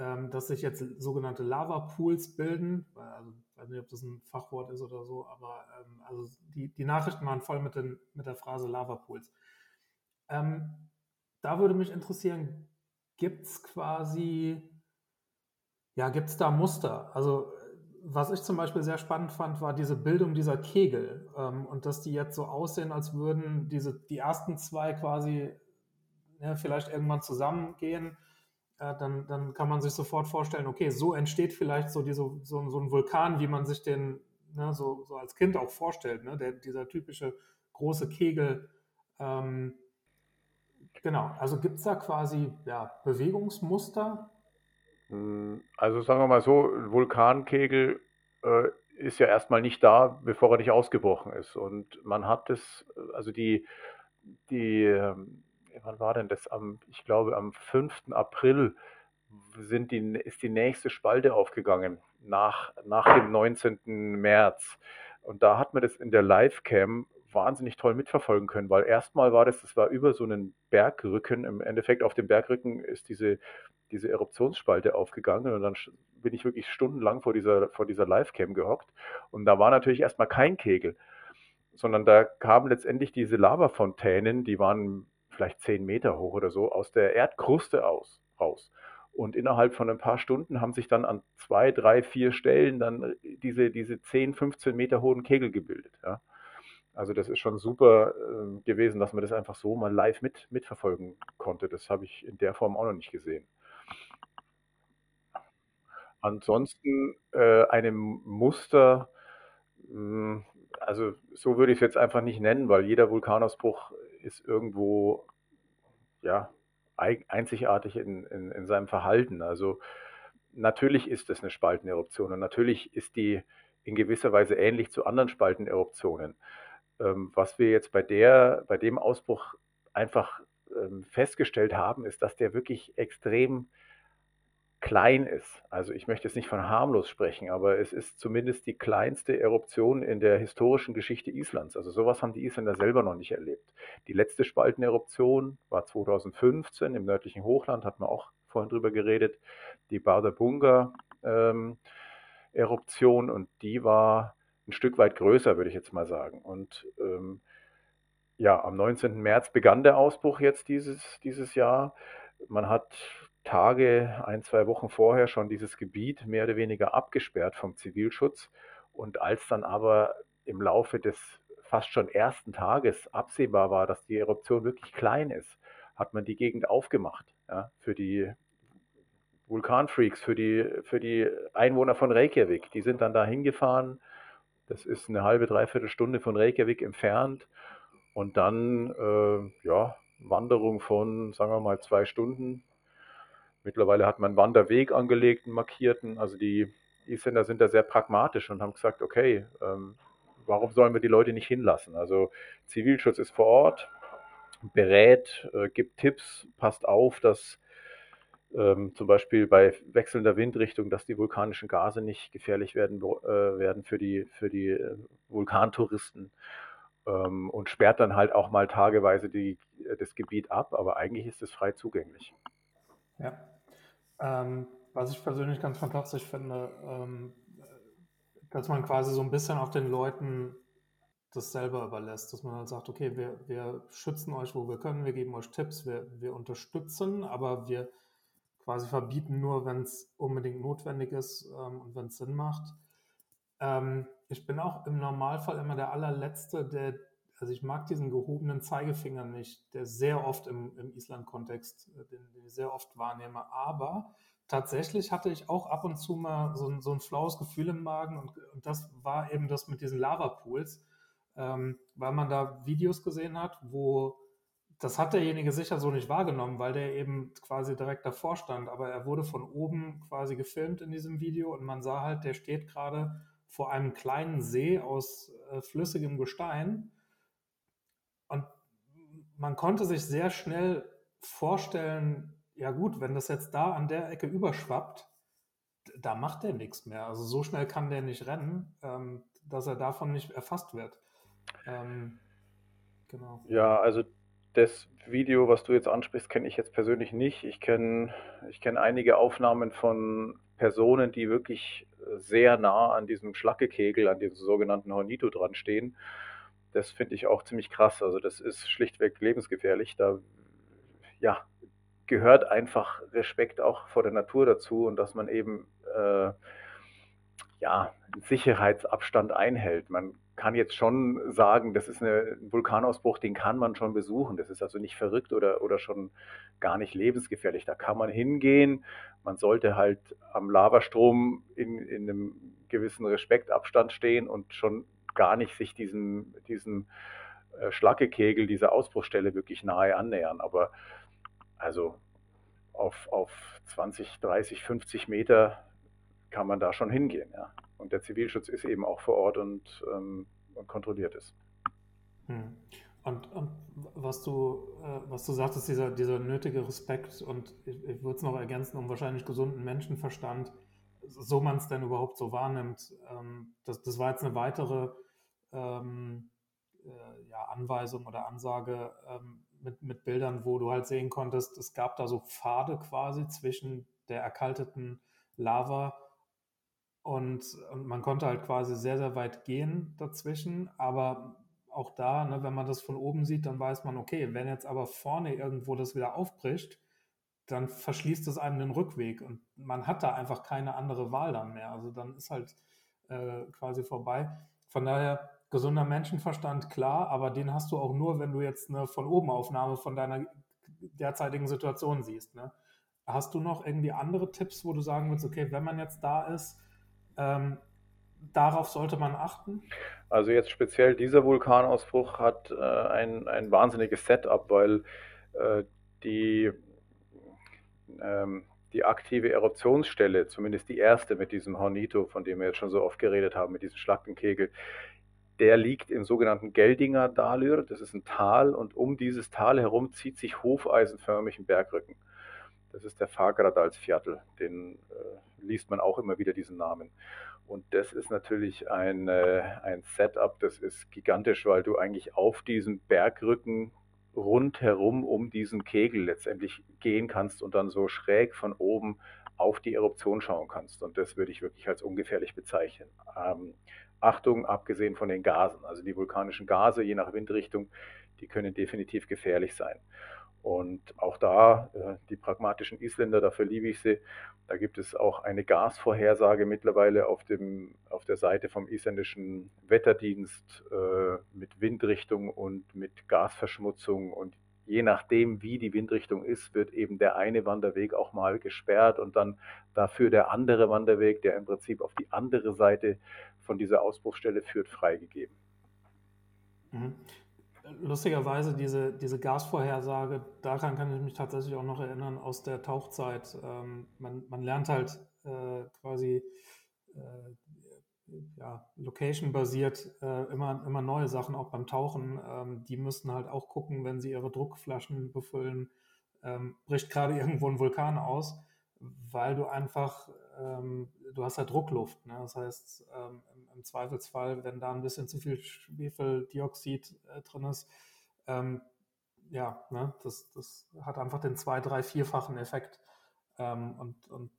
ähm, dass sich jetzt sogenannte Lava-Pools bilden. Also, ich weiß nicht, ob das ein Fachwort ist oder so, aber ähm, also die, die Nachrichten waren voll mit, den, mit der Phrase Lava-Pools. Ähm, da würde mich interessieren, gibt es quasi ja, gibt es da Muster? Also was ich zum Beispiel sehr spannend fand, war diese Bildung dieser Kegel ähm, und dass die jetzt so aussehen, als würden diese die ersten zwei quasi ja, vielleicht irgendwann zusammengehen. Dann, dann kann man sich sofort vorstellen, okay, so entsteht vielleicht so, diese, so, so ein Vulkan, wie man sich den ne, so, so als Kind auch vorstellt, ne? Der, dieser typische große Kegel. Ähm, genau, also gibt es da quasi ja, Bewegungsmuster, hm, also sagen wir mal so, ein Vulkankegel äh, ist ja erstmal nicht da, bevor er nicht ausgebrochen ist. Und man hat es, also die, die, ähm, wann war denn das? Am, ich glaube, am 5. April sind die, ist die nächste Spalte aufgegangen nach, nach dem 19. März. Und da hat man das in der Livecam wahnsinnig toll mitverfolgen können, weil erstmal war das, das war über so einen Bergrücken. Im Endeffekt auf dem Bergrücken ist diese diese Eruptionsspalte aufgegangen und dann bin ich wirklich stundenlang vor dieser, vor dieser Livecam gehockt und da war natürlich erstmal kein Kegel, sondern da kamen letztendlich diese Lavafontänen, die waren vielleicht zehn Meter hoch oder so, aus der Erdkruste aus, raus. Und innerhalb von ein paar Stunden haben sich dann an zwei, drei, vier Stellen dann diese, diese 10, 15 Meter hohen Kegel gebildet. Ja. Also das ist schon super äh, gewesen, dass man das einfach so mal live mit, mitverfolgen konnte. Das habe ich in der Form auch noch nicht gesehen. Ansonsten äh, einem Muster, mh, hm, also so würde ich es jetzt einfach nicht nennen, weil jeder Vulkanausbruch ist irgendwo ja, einzigartig in, in, in seinem Verhalten. Also natürlich ist es eine Spalteneruption und natürlich ist die in gewisser Weise ähnlich zu anderen Spalteneruptionen. Ähm, was wir jetzt bei, der, bei dem Ausbruch einfach ähm, festgestellt haben, ist, dass der wirklich extrem klein ist. Also ich möchte jetzt nicht von harmlos sprechen, aber es ist zumindest die kleinste Eruption in der historischen Geschichte Islands. Also sowas haben die Isländer selber noch nicht erlebt. Die letzte Spalteneruption war 2015 im nördlichen Hochland, hat man auch vorhin drüber geredet, die Bardabunga ähm, Eruption und die war ein Stück weit größer, würde ich jetzt mal sagen. Und ähm, ja, am 19. März begann der Ausbruch jetzt dieses, dieses Jahr. Man hat Tage, ein, zwei Wochen vorher schon dieses Gebiet mehr oder weniger abgesperrt vom Zivilschutz. Und als dann aber im Laufe des fast schon ersten Tages absehbar war, dass die Eruption wirklich klein ist, hat man die Gegend aufgemacht ja, für die Vulkanfreaks, für die, für die Einwohner von Reykjavik. Die sind dann da hingefahren. Das ist eine halbe, dreiviertel Stunde von Reykjavik entfernt. Und dann, äh, ja, Wanderung von, sagen wir mal, zwei Stunden Mittlerweile hat man einen Wanderweg angelegt, einen markierten. Also die Isländer sind da sehr pragmatisch und haben gesagt, okay, ähm, warum sollen wir die Leute nicht hinlassen? Also Zivilschutz ist vor Ort. berät, äh, gibt Tipps, passt auf, dass ähm, zum Beispiel bei wechselnder Windrichtung, dass die vulkanischen Gase nicht gefährlich werden, äh, werden für die, für die äh, Vulkantouristen ähm, und sperrt dann halt auch mal tageweise die, das Gebiet ab, aber eigentlich ist es frei zugänglich. Ja. Ähm, was ich persönlich ganz fantastisch finde, ähm, dass man quasi so ein bisschen auf den Leuten das selber überlässt, dass man halt sagt, okay, wir, wir schützen euch, wo wir können, wir geben euch Tipps, wir, wir unterstützen, aber wir quasi verbieten nur, wenn es unbedingt notwendig ist ähm, und wenn es Sinn macht. Ähm, ich bin auch im Normalfall immer der allerletzte, der, also ich mag diesen gehobenen Zeigefinger nicht, der sehr oft im, im Island-Kontext, äh, den, den, ich sehr oft wahrnehme, aber tatsächlich hatte ich auch ab und zu mal so ein, so ein flaues Gefühl im Magen und, und das war eben das mit diesen Lavapools, ähm, weil man da Videos gesehen hat, wo das hat derjenige sicher so nicht wahrgenommen, weil der eben quasi direkt davor stand. Aber er wurde von oben quasi gefilmt in diesem Video und man sah halt, der steht gerade vor einem kleinen See aus äh, flüssigem Gestein. Man konnte sich sehr schnell vorstellen, ja gut, wenn das jetzt da an der Ecke überschwappt, da macht der nichts mehr. Also so schnell kann der nicht rennen, ähm, dass er davon nicht erfasst wird. Ähm, genau. Ja, also das Video, was du jetzt ansprichst, kenne ich jetzt persönlich nicht. Ich kenne ich kenn einige Aufnahmen von Personen, die wirklich sehr nah an diesem Schlackekegel, an diesem sogenannten Hornito dran stehen. Das finde ich auch ziemlich krass. Also das ist schlichtweg lebensgefährlich. Da ja, gehört einfach Respekt auch vor der Natur dazu und dass man eben äh, ja, Sicherheitsabstand einhält. Man kann jetzt schon sagen, das ist eine, ein Vulkanausbruch, den kann man schon besuchen. Das ist also nicht verrückt oder, oder schon gar nicht lebensgefährlich. Da kann man hingehen. Man sollte halt am Lavastrom in, in einem gewissen Respektabstand stehen und schon gar nicht sich diesem, diesem äh, Schlackekegel, dieser Ausbruchstelle wirklich nahe annähern. Aber also auf, auf 20, 30, 50 Meter kann man da schon hingehen. Ja. Und der Zivilschutz ist eben auch vor Ort und, ähm, und kontrolliert ist. Hm. Und, und, was du, äh, was du sagtest, dieser, dieser nötige Respekt und ich, ich würde es noch ergänzen, um wahrscheinlich gesunden Menschenverstand, so man es denn überhaupt so wahrnimmt. Ähm, das, das war jetzt eine weitere ähm, äh, ja, Anweisung oder Ansage ähm, mit, mit Bildern, wo du halt sehen konntest, es gab da so Pfade quasi zwischen der erkalteten Lava und, und, man konnte halt quasi sehr, sehr weit gehen dazwischen. Aber auch da, ne, wenn man das von oben sieht, dann weiß man, okay, wenn jetzt aber vorne irgendwo das wieder aufbricht, dann verschließt es einem den Rückweg und man hat da einfach keine andere Wahl dann mehr. Also dann ist halt äh, quasi vorbei. Von daher, gesunder Menschenverstand, klar, aber den hast du auch nur, wenn du jetzt eine von oben Aufnahme von deiner derzeitigen Situation siehst. Ne? Hast du noch irgendwie andere Tipps, wo du sagen würdest, okay, wenn man jetzt da ist, ähm, darauf sollte man achten? Also jetzt speziell dieser Vulkanausbruch hat äh, ein, ein wahnsinniges Setup, weil äh, die, ähm, die aktive Eruptionsstelle, zumindest die erste mit diesem Hornito, von dem wir jetzt schon so oft geredet haben, mit diesem Schlackenkegel, der liegt im sogenannten Geldinger Dalür. Das ist ein Tal und um dieses Tal herum zieht sich hufeisenförmig ein Bergrücken. Das ist der Fagradalsviertel. Den äh, liest man auch immer wieder diesen Namen. Und das ist natürlich ein, äh, ein Setup, das ist gigantisch, weil du eigentlich auf diesem Bergrücken rundherum um diesen Kegel letztendlich gehen kannst und dann so schräg von oben auf die Eruption schauen kannst. Und das würde ich wirklich als ungefährlich bezeichnen. Ähm, Achtung, abgesehen von den Gasen. Also die vulkanischen Gase, je nach Windrichtung, die können definitiv gefährlich sein. Und auch da, äh, die pragmatischen Isländer, dafür liebe ich sie, da gibt es auch eine Gasvorhersage mittlerweile auf, dem, auf der Seite vom isländischen Wetterdienst äh, mit Windrichtung und mit Gasverschmutzung. Und je nachdem, wie die Windrichtung ist, wird eben der eine Wanderweg auch mal gesperrt und dann dafür der andere Wanderweg, der im Prinzip auf die andere Seite von dieser Ausbruchsstelle führt, freigegeben. Mhm lustigerweise diese, diese Gasvorhersage, daran kann ich mich tatsächlich auch noch erinnern aus der Tauchzeit. Ähm, man, man lernt halt äh, quasi äh, ja, location-basiert äh, immer, immer neue Sachen, auch beim Tauchen. Ähm, die müssen halt auch gucken, wenn sie ihre Druckflaschen befüllen, ähm, bricht gerade irgendwo ein Vulkan aus, weil du einfach, ähm, du hast halt Druckluft. Ne? Das heißt, ähm, im, im, Zweifelsfall, wenn da ein bisschen zu viel Schwefeldioxid äh, drin ist, ähm, ja, ne, das, das hat einfach den zwei-, drei-, vierfachen Effekt. Ähm, und, und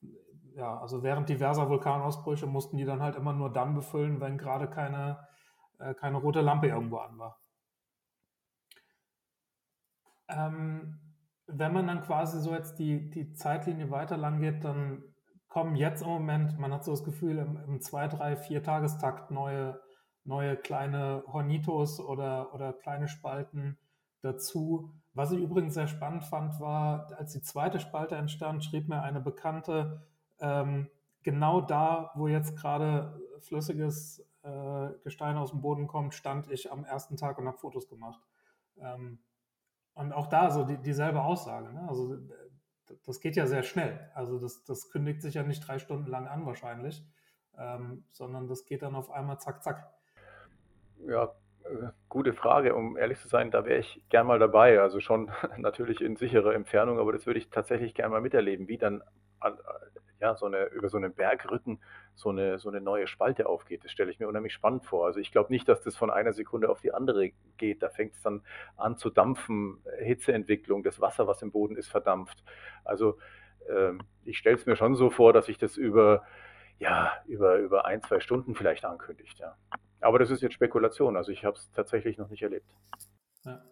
ja, also während diverser Vulkanausbrüche mussten die dann halt immer nur dann befüllen, wenn gerade keine, äh, keine rote Lampe irgendwo an war. Ähm, wenn man dann quasi so jetzt die, die Zeitlinie weiter lang geht, dann kommen jetzt im Moment, man hat so das Gefühl, im, im zwei, drei, vier Tagestakt neue, neue kleine Hornitos oder, oder kleine Spalten dazu. Was ich übrigens sehr spannend fand, war, als die zweite Spalte entstand, schrieb mir eine Bekannte, ähm, genau da, wo jetzt gerade flüssiges äh, Gestein aus dem Boden kommt, stand ich am ersten Tag und habe Fotos gemacht. Ähm, und auch da so die, dieselbe Aussage. Ne? Also das geht ja sehr schnell. Also das, das kündigt sich ja nicht drei Stunden lang an wahrscheinlich, ähm, sondern das geht dann auf einmal zack, zack. Ja, Gute Frage, um ehrlich zu sein, da wäre ich gern mal dabei. Also schon natürlich in sicherer Entfernung, aber das würde ich tatsächlich gern mal miterleben, wie dann ja, so eine, über so einen Bergrücken so eine, so eine neue Spalte aufgeht. Das stelle ich mir unheimlich spannend vor. Also ich glaube nicht, dass das von einer Sekunde auf die andere geht. Da fängt es dann an zu dampfen, Hitzeentwicklung, das Wasser, was im Boden ist, verdampft. Also ähm, ich stelle es mir schon so vor, dass sich das über, ja, über, über ein, zwei Stunden vielleicht ankündigt. Ja. Aber das ist jetzt Spekulation. Also ich habe es tatsächlich noch nicht erlebt. Ja.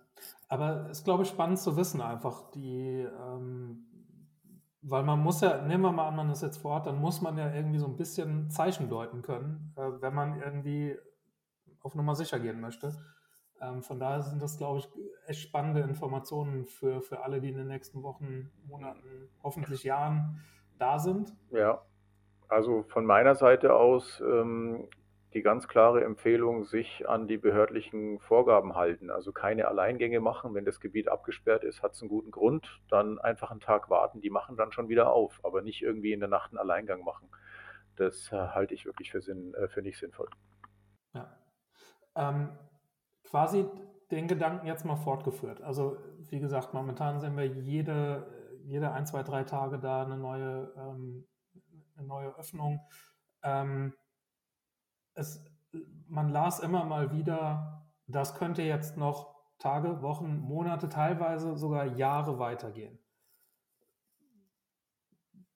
Aber es ist, glaube ich, spannend zu wissen, einfach die, ähm, weil man muss ja, nehmen wir mal an, man ist jetzt vor Ort, dann muss man ja irgendwie so ein bisschen Zeichen deuten können, äh, wenn man irgendwie auf Nummer sicher gehen möchte. Ähm, von daher sind das, glaube ich, echt spannende Informationen für, für alle, die in den nächsten Wochen, Monaten, hoffentlich Jahren da sind. Ja, also von meiner Seite aus ähm, die ganz klare Empfehlung, sich an die behördlichen Vorgaben halten. Also keine Alleingänge machen. Wenn das Gebiet abgesperrt ist, hat es einen guten Grund. Dann einfach einen Tag warten. Die machen dann schon wieder auf, aber nicht irgendwie in der Nacht einen Alleingang machen. Das äh, halte ich wirklich für, Sinn, äh, für nicht sinnvoll. Ja. Ähm, quasi den Gedanken jetzt mal fortgeführt. Also wie gesagt, momentan sehen wir jede, jede ein, zwei, drei Tage da eine neue, ähm, eine neue Öffnung. Ähm, es, man las immer mal wieder, das könnte jetzt noch Tage, Wochen, Monate, teilweise sogar Jahre weitergehen.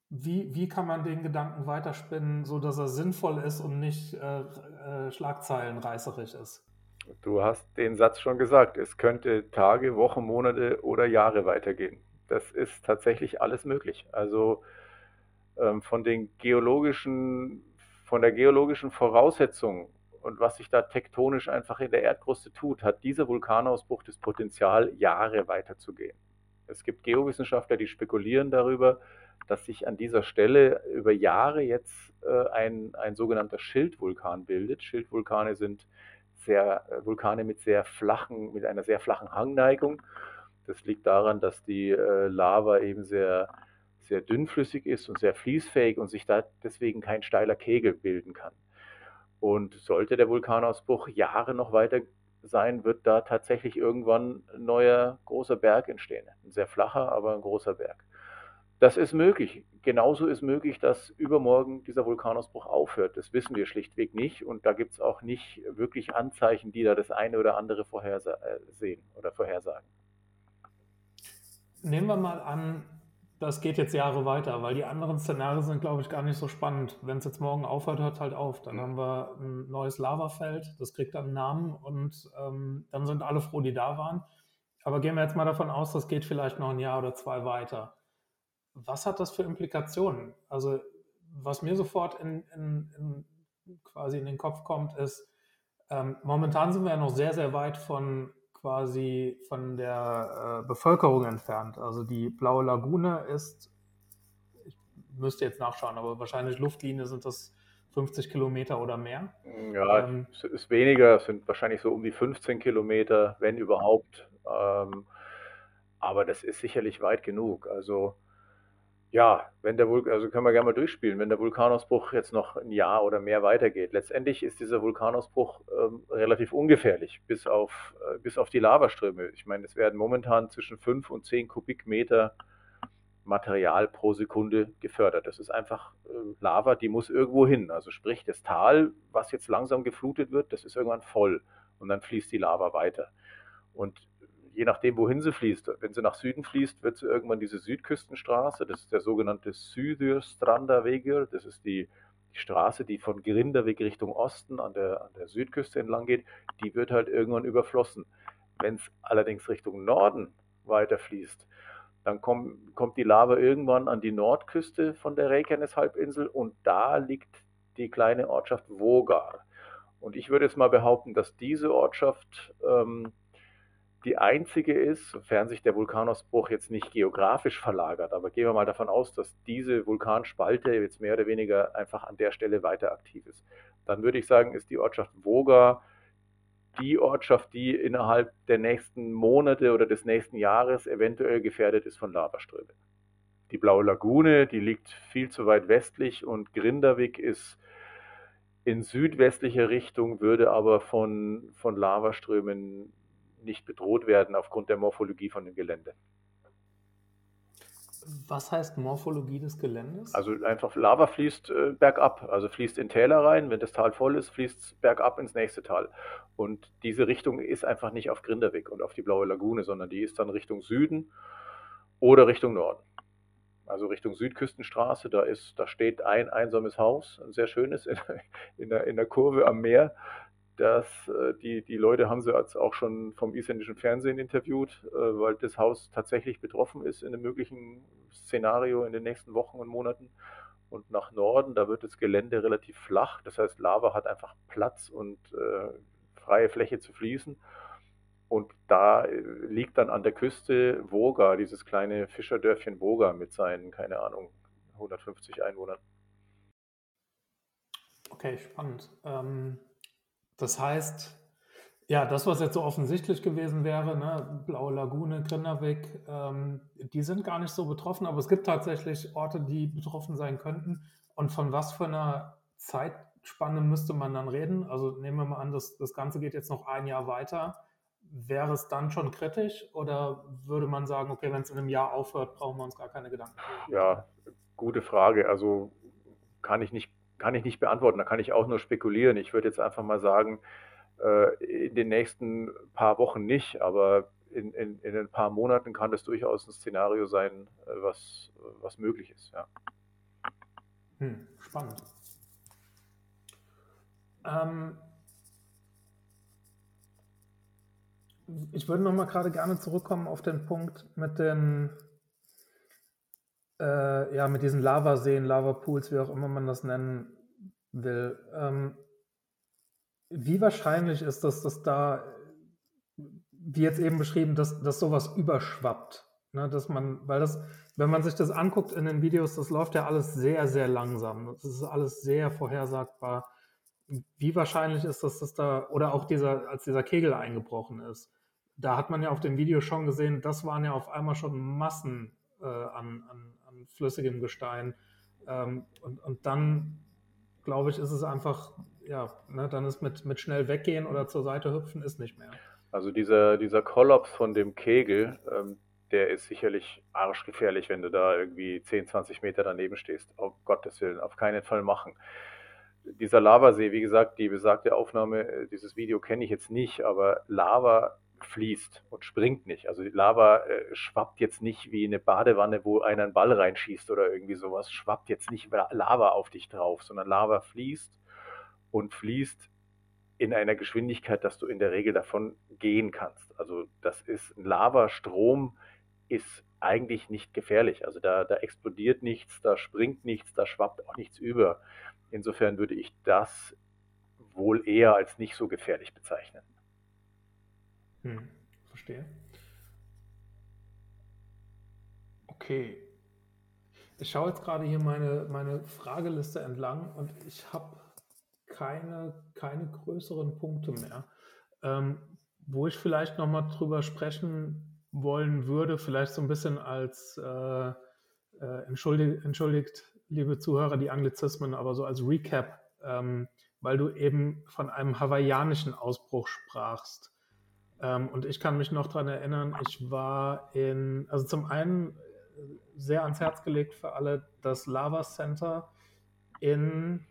Wie, wie kann man den Gedanken weiterspinnen, sodass er sinnvoll ist und nicht äh, äh, schlagzeilenreißerig ist? Du hast den Satz schon gesagt, es könnte Tage, Wochen, Monate oder Jahre weitergehen. Das ist tatsächlich alles möglich. Also ähm, von den geologischen von der geologischen Voraussetzung und was sich da tektonisch einfach in der Erdkruste tut, hat dieser Vulkanausbruch das Potenzial, Jahre weiterzugehen. Es gibt Geowissenschaftler, die spekulieren darüber, dass sich an dieser Stelle über Jahre jetzt äh, ein, ein sogenannter Schildvulkan bildet. Schildvulkane sind sehr, äh, Vulkane mit sehr flachen, mit einer sehr flachen Hangneigung. Das liegt daran, dass die äh, Lava eben sehr sehr dünnflüssig ist und sehr fließfähig und sich da deswegen kein steiler Kegel bilden kann. Und sollte der Vulkanausbruch Jahre noch weiter sein, wird da tatsächlich irgendwann ein neuer großer Berg entstehen. Ein sehr flacher, aber ein großer Berg. Das ist möglich. Genauso ist möglich, dass übermorgen dieser Vulkanausbruch aufhört. Das wissen wir schlichtweg nicht. Und da gibt es auch nicht wirklich Anzeichen, die da das eine oder andere vorhersehen äh, oder vorhersagen. Nehmen wir mal an, das geht jetzt Jahre weiter, weil die anderen Szenarien sind, glaube ich, gar nicht so spannend. Wenn es jetzt morgen aufhört, hört halt auf. Dann mhm. haben wir ein neues Lavafeld, das kriegt dann einen Namen und ähm, dann sind alle froh, die da waren. Aber gehen wir jetzt mal davon aus, das geht vielleicht noch ein Jahr oder zwei weiter. Was hat das für Implikationen? Also, was mir sofort in, in, in quasi in den Kopf kommt, ist, ähm, momentan sind wir ja noch sehr, sehr weit von quasi von der äh, Bevölkerung entfernt. Also die Blaue Lagune ist, ich müsste jetzt nachschauen, aber wahrscheinlich Luftlinie sind das 50 Kilometer oder mehr. Ja, ähm, es ist weniger, es sind wahrscheinlich so um die 15 Kilometer, wenn überhaupt. Ähm, aber das ist sicherlich weit genug. Also Ja, wenn der Vulkan, also können wir gerne mal durchspielen, wenn der Vulkanausbruch jetzt noch ein Jahr oder mehr weitergeht. Letztendlich ist dieser Vulkanausbruch ähm, relativ ungefährlich, bis auf, äh, bis auf die Lavaströme. Ich meine, es werden momentan zwischen 5 und 10 Kubikmeter Material pro Sekunde gefördert. Das ist einfach äh, Lava, die muss irgendwo hin. Also sprich, das Tal, was jetzt langsam geflutet wird, das ist irgendwann voll und dann fließt die Lava weiter. Und je nachdem, wohin sie fließt. Wenn sie nach Süden fließt, wird sie irgendwann diese Südküstenstraße, das ist der sogenannte Südürstranderweger, das ist die, die, Straße, die von Grinderweg Richtung Osten an der, an der Südküste entlang geht, die wird halt irgendwann überflossen. Wenn es allerdings Richtung Norden weiterfließt, dann komm, kommt die Lava irgendwann an die Nordküste von der Reykjanes-Halbinsel und da liegt die kleine Ortschaft Vogar. Und ich würde jetzt mal behaupten, dass diese Ortschaft ähm, die einzige ist, sofern sich der Vulkanausbruch jetzt nicht geografisch verlagert, aber gehen wir mal davon aus, dass diese Vulkanspalte jetzt mehr oder weniger einfach an der Stelle weiter aktiv ist, dann würde ich sagen, ist die Ortschaft Voga die Ortschaft, die innerhalb der nächsten Monate oder des nächsten Jahres eventuell gefährdet ist von Lavaströmen. Die Blaue Lagune, die liegt viel zu weit westlich und Grindavik ist in südwestlicher Richtung, würde aber von, von Lavaströmen nicht bedroht werden aufgrund der Morphologie von dem Gelände. Was heißt Morphologie des Geländes? Also einfach Lava fließt äh, bergab, also fließt in Täler rein. Wenn das Tal voll ist, fließt es bergab ins nächste Tal. Und diese Richtung ist einfach nicht auf Grinderweg und auf die Blaue Lagune, sondern die ist dann Richtung Süden oder Richtung Norden. Also Richtung Südküstenstraße, da, ist, da steht ein einsames Haus, ein sehr schönes in, in, der, in der Kurve am Meer dass äh, die, die Leute haben sie jetzt auch schon vom isländischen Fernsehen interviewt, äh, weil das Haus tatsächlich betroffen ist in einem möglichen Szenario in den nächsten Wochen und Monaten. Und nach Norden, da wird das Gelände relativ flach. Das heißt, Lava hat einfach Platz und äh, freie Fläche zu fließen. Und da äh, liegt dann an der Küste Voga, dieses kleine Fischerdörfchen Voga mit seinen, keine Ahnung, 150 Einwohnern. Okay, spannend. Ähm das heißt, ja, das, was jetzt so offensichtlich gewesen wäre, ne, Blaue Lagune, Grinderweg, ähm, die sind gar nicht so betroffen, aber es gibt tatsächlich Orte, die betroffen sein könnten. Und von was für einer Zeitspanne müsste man dann reden? Also nehmen wir mal an, das, das Ganze geht jetzt noch ein Jahr weiter. Wäre es dann schon kritisch oder würde man sagen, okay, wenn es in einem Jahr aufhört, brauchen wir uns gar keine Gedanken? Ja, gute Frage. Also kann ich nicht kann ich nicht beantworten, da kann ich auch nur spekulieren. Ich würde jetzt einfach mal sagen, äh, in den nächsten paar Wochen nicht, aber in, in, in ein paar Monaten kann das durchaus ein Szenario sein, äh, was, was möglich ist. Ja. Hm, spannend. Ähm, ich würde noch mal gerade gerne zurückkommen auf den Punkt mit den äh, ja, mit diesen Lavaseen, Lavapools, wie auch immer man das nennen will. Ähm, wie wahrscheinlich ist das, dass da, wie jetzt eben beschrieben, dass, dass sowas überschwappt? Ne, dass man, weil das, wenn man sich das anguckt in den Videos, das läuft ja alles sehr, sehr langsam. Das ist alles sehr vorhersagbar. Wie wahrscheinlich ist das, dass da, oder auch dieser, als dieser Kegel eingebrochen ist, da hat man ja auf dem Video schon gesehen, das waren ja auf einmal schon Massen äh, an, an, flüssigem Gestein. Ähm, und, und dann, glaube ich, ist es einfach, ja, ne, dann ist mit, mit schnell weggehen oder zur Seite hüpfen ist nicht mehr. Also dieser, dieser Kollaps von dem Kegel, ähm, der ist sicherlich arschgefährlich, wenn du da irgendwie 10, 20 Meter daneben stehst. Auf Gottes Willen, auf keinen Fall machen. Dieser Lavasee, wie gesagt, die besagte Aufnahme, äh, dieses Video kenne ich jetzt nicht, aber Lava fließt und springt nicht. Also die Lava äh, schwappt jetzt nicht wie eine Badewanne, wo einer einen Ball reinschießt oder irgendwie sowas, schwappt jetzt nicht Lava auf dich drauf, sondern Lava fließt und fließt in einer Geschwindigkeit, dass du in der Regel davon gehen kannst. Also das ist ein Lavastrom ist eigentlich nicht gefährlich. Also da, da explodiert nichts, da springt nichts, da schwappt auch nichts über. Insofern würde ich das wohl eher als nicht so gefährlich bezeichnen. Hm, verstehe. Okay. Ich schaue jetzt gerade hier meine, meine Frageliste entlang und ich habe keine, keine größeren Punkte mehr. Ähm, wo ich vielleicht nochmal drüber sprechen wollen würde, vielleicht so ein bisschen als, äh, äh, entschuldigt, entschuldigt, liebe Zuhörer, die Anglizismen, aber so als Recap, ähm, weil du eben von einem hawaiianischen Ausbruch sprachst. Ähm, und ich kann mich noch daran erinnern, ich war in, also zum einen äh, sehr ans Herz gelegt für alle das Lava Center in,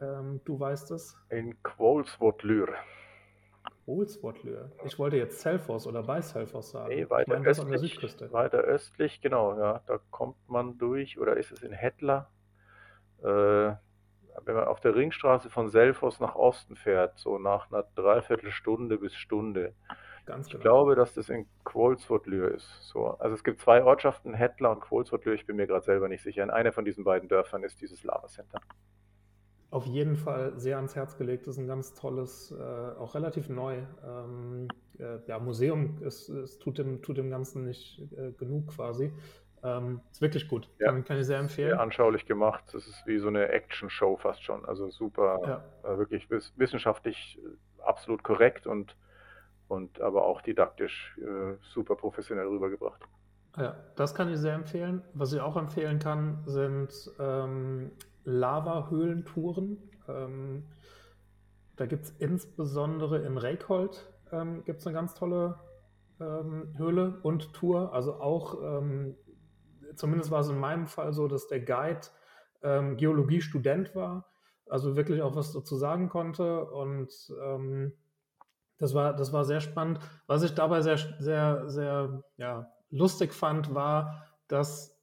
ähm, du weißt es? In Quolswotlür. Quolswotlür? Ich wollte jetzt Selfos oder bei Selfos sagen. Nee, weiter, ich mein, östlich, weiter östlich, genau, ja. Da kommt man durch, oder ist es in Hettler? Äh, wenn man auf der Ringstraße von Selfos nach Osten fährt, so nach einer Dreiviertelstunde bis Stunde. Ganz genau. Ich glaube, dass das in Quolswotlür ist. So, also es gibt zwei Ortschaften, Hettler und Quolswotlür, ich bin mir gerade selber nicht sicher. In einer von diesen beiden Dörfern ist dieses Lava Center. Auf jeden Fall sehr ans Herz gelegt. Das ist ein ganz tolles, äh, auch relativ neu. Ähm, äh, ja, Museum, es, es, tut, dem, tut dem Ganzen nicht äh, genug quasi. Ähm, ist wirklich gut. Ja. Kann, kann, ich sehr empfehlen. Sehr anschaulich gemacht. Das ist wie so eine Action-Show fast schon. Also super, ja. äh, wirklich wissenschaftlich äh, absolut korrekt und, und aber auch didaktisch äh, super professionell rübergebracht. Ja, das kann ich sehr empfehlen. Was ich auch empfehlen kann, sind ähm, Lava-Höhlentouren. Ähm, da gibt es insbesondere in Reykholt ähm, gibt's eine ganz tolle ähm, Höhle und Tour. Also auch ähm, zumindest war es in meinem Fall so, dass der Guide ähm, Geologiestudent war, also wirklich auch was dazu sagen konnte und ähm, das war, das war sehr spannend. Was ich dabei sehr, sehr, sehr ja, lustig fand, war, dass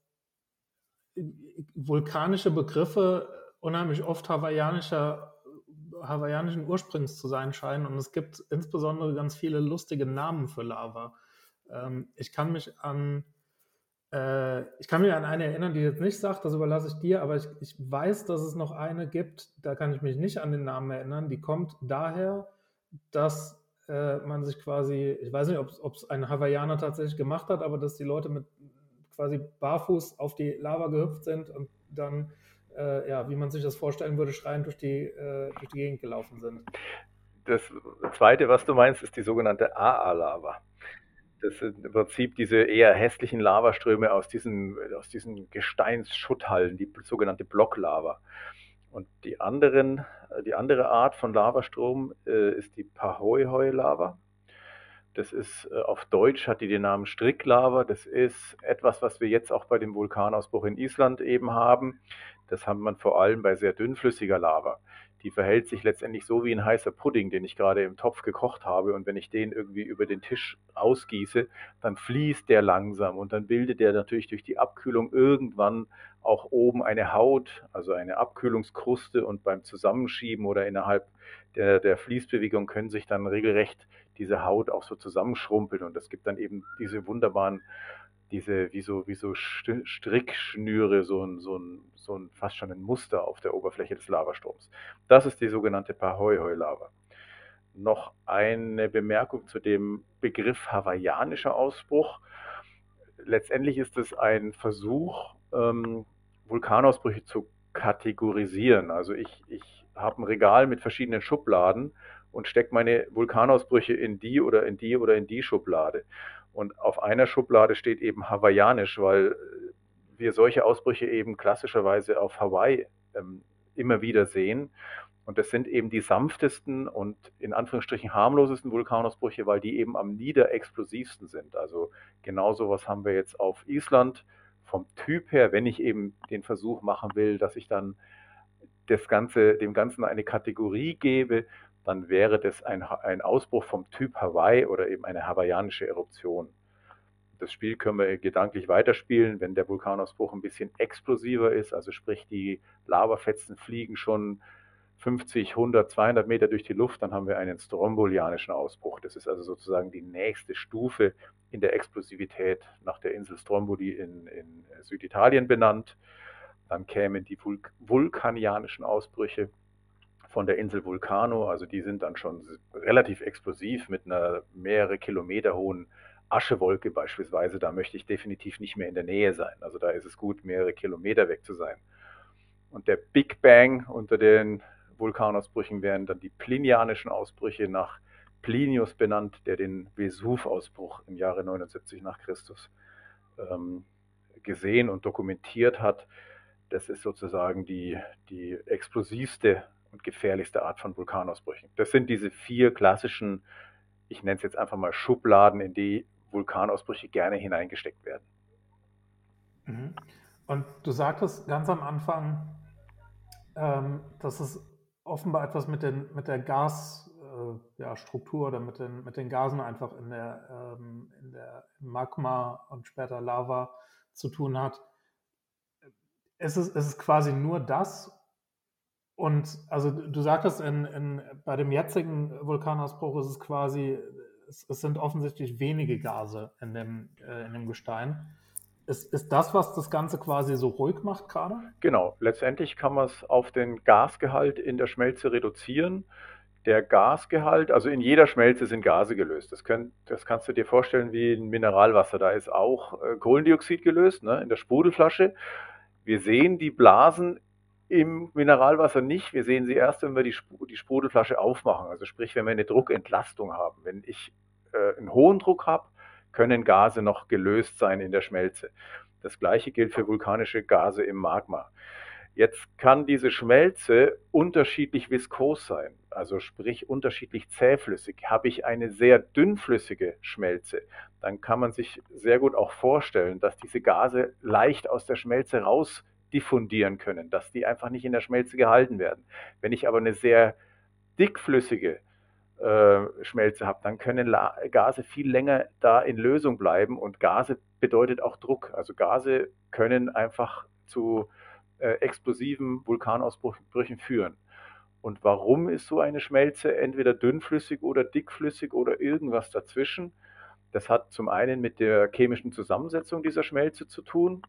vulkanische Begriffe unheimlich oft hawaiianischer, hawaiianischen Ursprungs zu sein scheinen und es gibt insbesondere ganz viele lustige Namen für Lava. Ähm, ich kann mich an ich kann mich an eine erinnern, die jetzt nicht sagt, das überlasse ich dir, aber ich, ich weiß, dass es noch eine gibt, da kann ich mich nicht an den Namen erinnern. Die kommt daher, dass äh, man sich quasi, ich weiß nicht, ob es ein Hawaiianer tatsächlich gemacht hat, aber dass die Leute mit quasi barfuß auf die Lava gehüpft sind und dann, äh, ja, wie man sich das vorstellen würde, schreiend durch äh, durch die Gegend gelaufen sind. Das zweite, was du meinst, ist die sogenannte AA-Lava das sind im Prinzip diese eher hässlichen Lavaströme aus diesen, aus diesen Gesteinsschutthallen, die sogenannte Blocklava. Und die, anderen, die andere Art von Lavastrom äh, ist die Pahoehoe-Lava. Das ist äh, auf Deutsch hat die den Namen Stricklava. Das ist etwas, was wir jetzt auch bei dem Vulkanausbruch in Island eben haben. Das haben man vor allem bei sehr dünnflüssiger Lava die verhält sich letztendlich so wie ein heißer Pudding, den ich gerade im Topf gekocht habe. Und wenn ich den irgendwie über den Tisch ausgieße, dann fließt der langsam und dann bildet der natürlich durch die Abkühlung irgendwann auch oben eine Haut, also eine Abkühlungskruste. Und beim Zusammenschieben oder innerhalb der, der Fließbewegung können sich dann regelrecht diese Haut auch so zusammenschrumpeln. Und das gibt dann eben diese wunderbaren diese, wie so, wie so Strickschnüre, so ein, so, ein, so ein fast schon ein Muster auf der Oberfläche des Lavastroms. Das ist die sogenannte Pahoi-Hoi-Lava. Noch eine Bemerkung zu dem Begriff hawaiianischer Ausbruch. Letztendlich ist es ein Versuch, ähm, Vulkanausbrüche zu kategorisieren. Also ich, ich habe ein Regal mit verschiedenen Schubladen und stecke meine Vulkanausbrüche in die oder in die oder in die Schublade. Und auf einer Schublade steht eben hawaiianisch, weil wir solche Ausbrüche eben klassischerweise auf Hawaii ähm, immer wieder sehen. Und das sind eben die sanftesten und in Anführungsstrichen harmlosesten Vulkanausbrüche, weil die eben am niederexplosivsten sind. Also genau sowas haben wir jetzt auf Island vom Typ her, wenn ich eben den Versuch machen will, dass ich dann das Ganze, dem Ganzen eine Kategorie gebe, dann wäre das ein, ein Ausbruch vom Typ Hawaii oder eben eine hawaiianische Eruption. Das Spiel können wir gedanklich weiterspielen, wenn der Vulkanausbruch ein bisschen explosiver ist, also sprich die Lavafetzen fliegen schon 50, 100, 200 Meter durch die Luft, dann haben wir einen strombolianischen Ausbruch. Das ist also sozusagen die nächste Stufe in der Explosivität nach der Insel Stromboli in, in Süditalien benannt. Dann kämen die Vul vulkanianischen Ausbrüche von der Insel Vulcano. Also die sind dann schon relativ explosiv mit einer mehrere Kilometer hohen Aschewolke beispielsweise. Da möchte ich definitiv nicht mehr in der Nähe sein. Also da ist es gut, mehrere Kilometer weg zu sein. Und der Big Bang unter den Vulkanausbrüchen wären dann die plinianischen Ausbrüche nach Plinius benannt, der den Vesuv-Ausbruch im Jahre 79 nach Christus ähm, gesehen und dokumentiert hat, das ist sozusagen die, die explosivste und gefährlichste Art von Vulkanausbrüchen. Das sind diese vier klassischen, ich nenne es jetzt einfach mal Schubladen, in die Vulkanausbrüche gerne hineingesteckt werden. Mhm. Und du sagtest ganz am Anfang, ähm, dass es offenbar etwas mit, den, mit der Gasstruktur äh, oder mit den, mit den Gasen einfach in der, ähm, in der Magma und später Lava zu tun hat. Es ist, es ist quasi nur das. Und also du sagtest, in, in, bei dem jetzigen Vulkanausbruch ist es quasi, es, es sind offensichtlich wenige Gase in dem, äh, in dem Gestein. Ist, ist das, was das Ganze quasi so ruhig macht gerade? Genau, letztendlich kann man es auf den Gasgehalt in der Schmelze reduzieren. Der Gasgehalt, also in jeder Schmelze sind Gase gelöst. Das, könnt, das kannst du dir vorstellen wie ein Mineralwasser. Da ist auch äh, Kohlendioxid gelöst ne, in der Sprudelflasche. Wir sehen die Blasen im Mineralwasser nicht. Wir sehen sie erst, wenn wir die, die Sprudelflasche aufmachen. Also sprich, wenn wir eine Druckentlastung haben. Wenn ich äh, einen hohen Druck habe, können Gase noch gelöst sein in der Schmelze. Das gleiche gilt für vulkanische Gase im Magma. Jetzt kann diese Schmelze unterschiedlich viskos sein, also sprich unterschiedlich zähflüssig. Habe ich eine sehr dünnflüssige Schmelze, dann kann man sich sehr gut auch vorstellen, dass diese Gase leicht aus der Schmelze raus diffundieren können, dass die einfach nicht in der Schmelze gehalten werden. Wenn ich aber eine sehr dickflüssige äh, Schmelze habe, dann können La Gase viel länger da in Lösung bleiben und Gase bedeutet auch Druck. Also Gase können einfach zu äh, explosiven Vulkanausbrüchen führen. Und warum ist so eine Schmelze entweder dünnflüssig oder dickflüssig oder irgendwas dazwischen? Das hat zum einen mit der chemischen Zusammensetzung dieser Schmelze zu tun.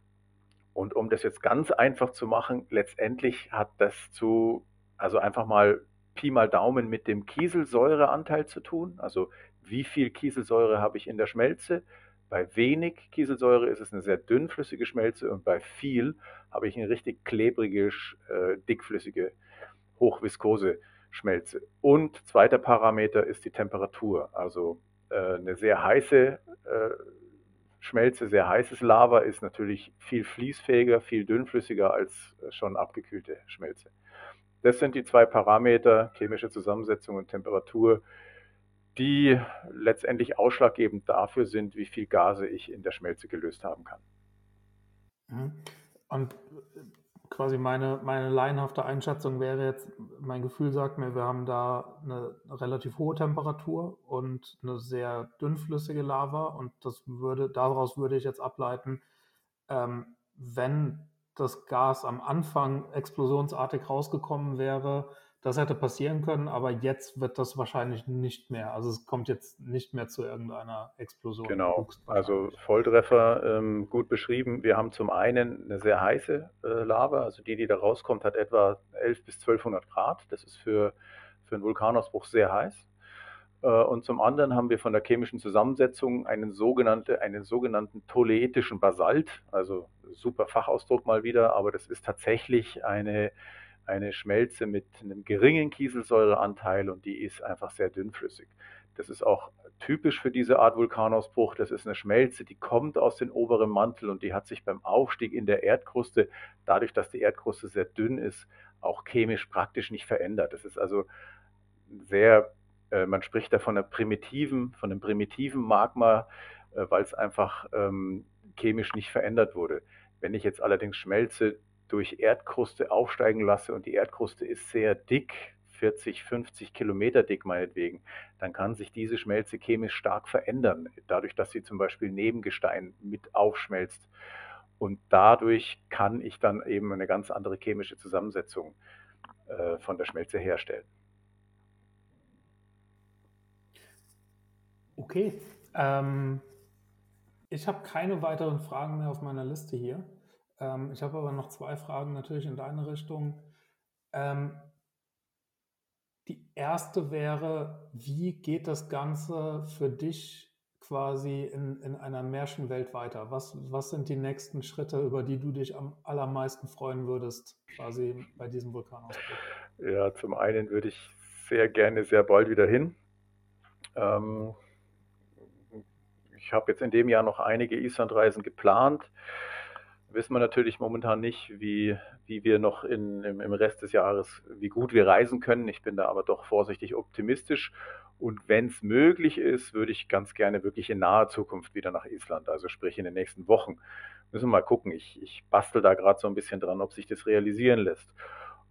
Und um das jetzt ganz einfach zu machen, letztendlich hat das zu, also einfach mal Pi mal Daumen mit dem Kieselsäureanteil zu tun. Also wie viel Kieselsäure habe ich in der Schmelze? Bei wenig Kieselsäure ist es eine sehr dünnflüssige Schmelze und bei viel habe ich eine richtig klebrige, äh, dickflüssige, hochviskose Schmelze. Und zweiter Parameter ist die Temperatur. Also äh, eine sehr heiße äh, Schmelze, sehr heißes Lava ist natürlich viel fließfähiger, viel dünnflüssiger als schon abgekühlte Schmelze. Das sind die zwei Parameter, chemische Zusammensetzung und Temperatur, die letztendlich ausschlaggebend dafür sind, wie viel Gase ich in der Schmelze gelöst haben kann. Mhm. Und quasi meine, meine laienhafte Einschätzung wäre jetzt, mein Gefühl sagt mir, wir haben da eine relativ hohe Temperatur und eine sehr dünnflüssige Lava und das würde, daraus würde ich jetzt ableiten, ähm, wenn das Gas am Anfang explosionsartig rausgekommen wäre, das hätte passieren können, aber jetzt wird das wahrscheinlich nicht mehr. Also es kommt jetzt nicht mehr zu irgendeiner Explosion. Genau, also Volltreffer ähm, gut beschrieben. Wir haben zum einen eine sehr heiße äh, Lava, also die, die da rauskommt, hat etwa 11 bis 1200 Grad. Das ist für, für einen Vulkanausbruch sehr heiß. Äh, und zum anderen haben wir von der chemischen Zusammensetzung einen, sogenannte, einen sogenannten toleetischen Basalt, also super Fachausdruck mal wieder, aber das ist tatsächlich eine, eine Schmelze mit einem geringen Kieselsäureanteil und die ist einfach sehr dünnflüssig. Das ist auch typisch für diese Art Vulkanausbruch. Das ist eine Schmelze, die kommt aus dem oberen Mantel und die hat sich beim Aufstieg in der Erdkruste, dadurch, dass die Erdkruste sehr dünn ist, auch chemisch praktisch nicht verändert. Das ist also sehr äh, man spricht da von einer primitiven, von einem primitiven Magma, äh, weil es einfach ähm, chemisch nicht verändert wurde. Wenn ich jetzt allerdings Schmelze durch Erdkruste aufsteigen lasse und die Erdkruste ist sehr dick, 40, 50 Kilometer dick meinetwegen, dann kann sich diese Schmelze chemisch stark verändern, dadurch, dass sie zum Beispiel Nebengestein mit aufschmelzt. Und dadurch kann ich dann eben eine ganz andere chemische Zusammensetzung äh, von der Schmelze herstellen. Okay. Ähm, ich habe keine weiteren Fragen mehr auf meiner Liste hier. Ähm, ich habe aber noch zwei Fragen natürlich in deine Richtung. Ähm, die erste wäre, wie geht das Ganze für dich quasi in, in einer Märchenwelt weiter? Was, was sind die nächsten Schritte, über die du dich am allermeisten freuen würdest, quasi bei diesem Vulkanausbruch? Ja, zum einen würde ich sehr gerne sehr bald wieder hin. Ähm, ich habe jetzt in dem Jahr noch einige Islandreisen geplant. Wissen wir natürlich momentan nicht, wie, wie wir noch in, im, im Rest des Jahres, wie gut wir reisen können. Ich bin da aber doch vorsichtig optimistisch. Und wenn es möglich ist, würde ich ganz gerne wirklich in naher Zukunft wieder nach Island, also sprich in den nächsten Wochen. Müssen wir mal gucken. Ich, ich bastel da gerade so ein bisschen dran, ob sich das realisieren lässt.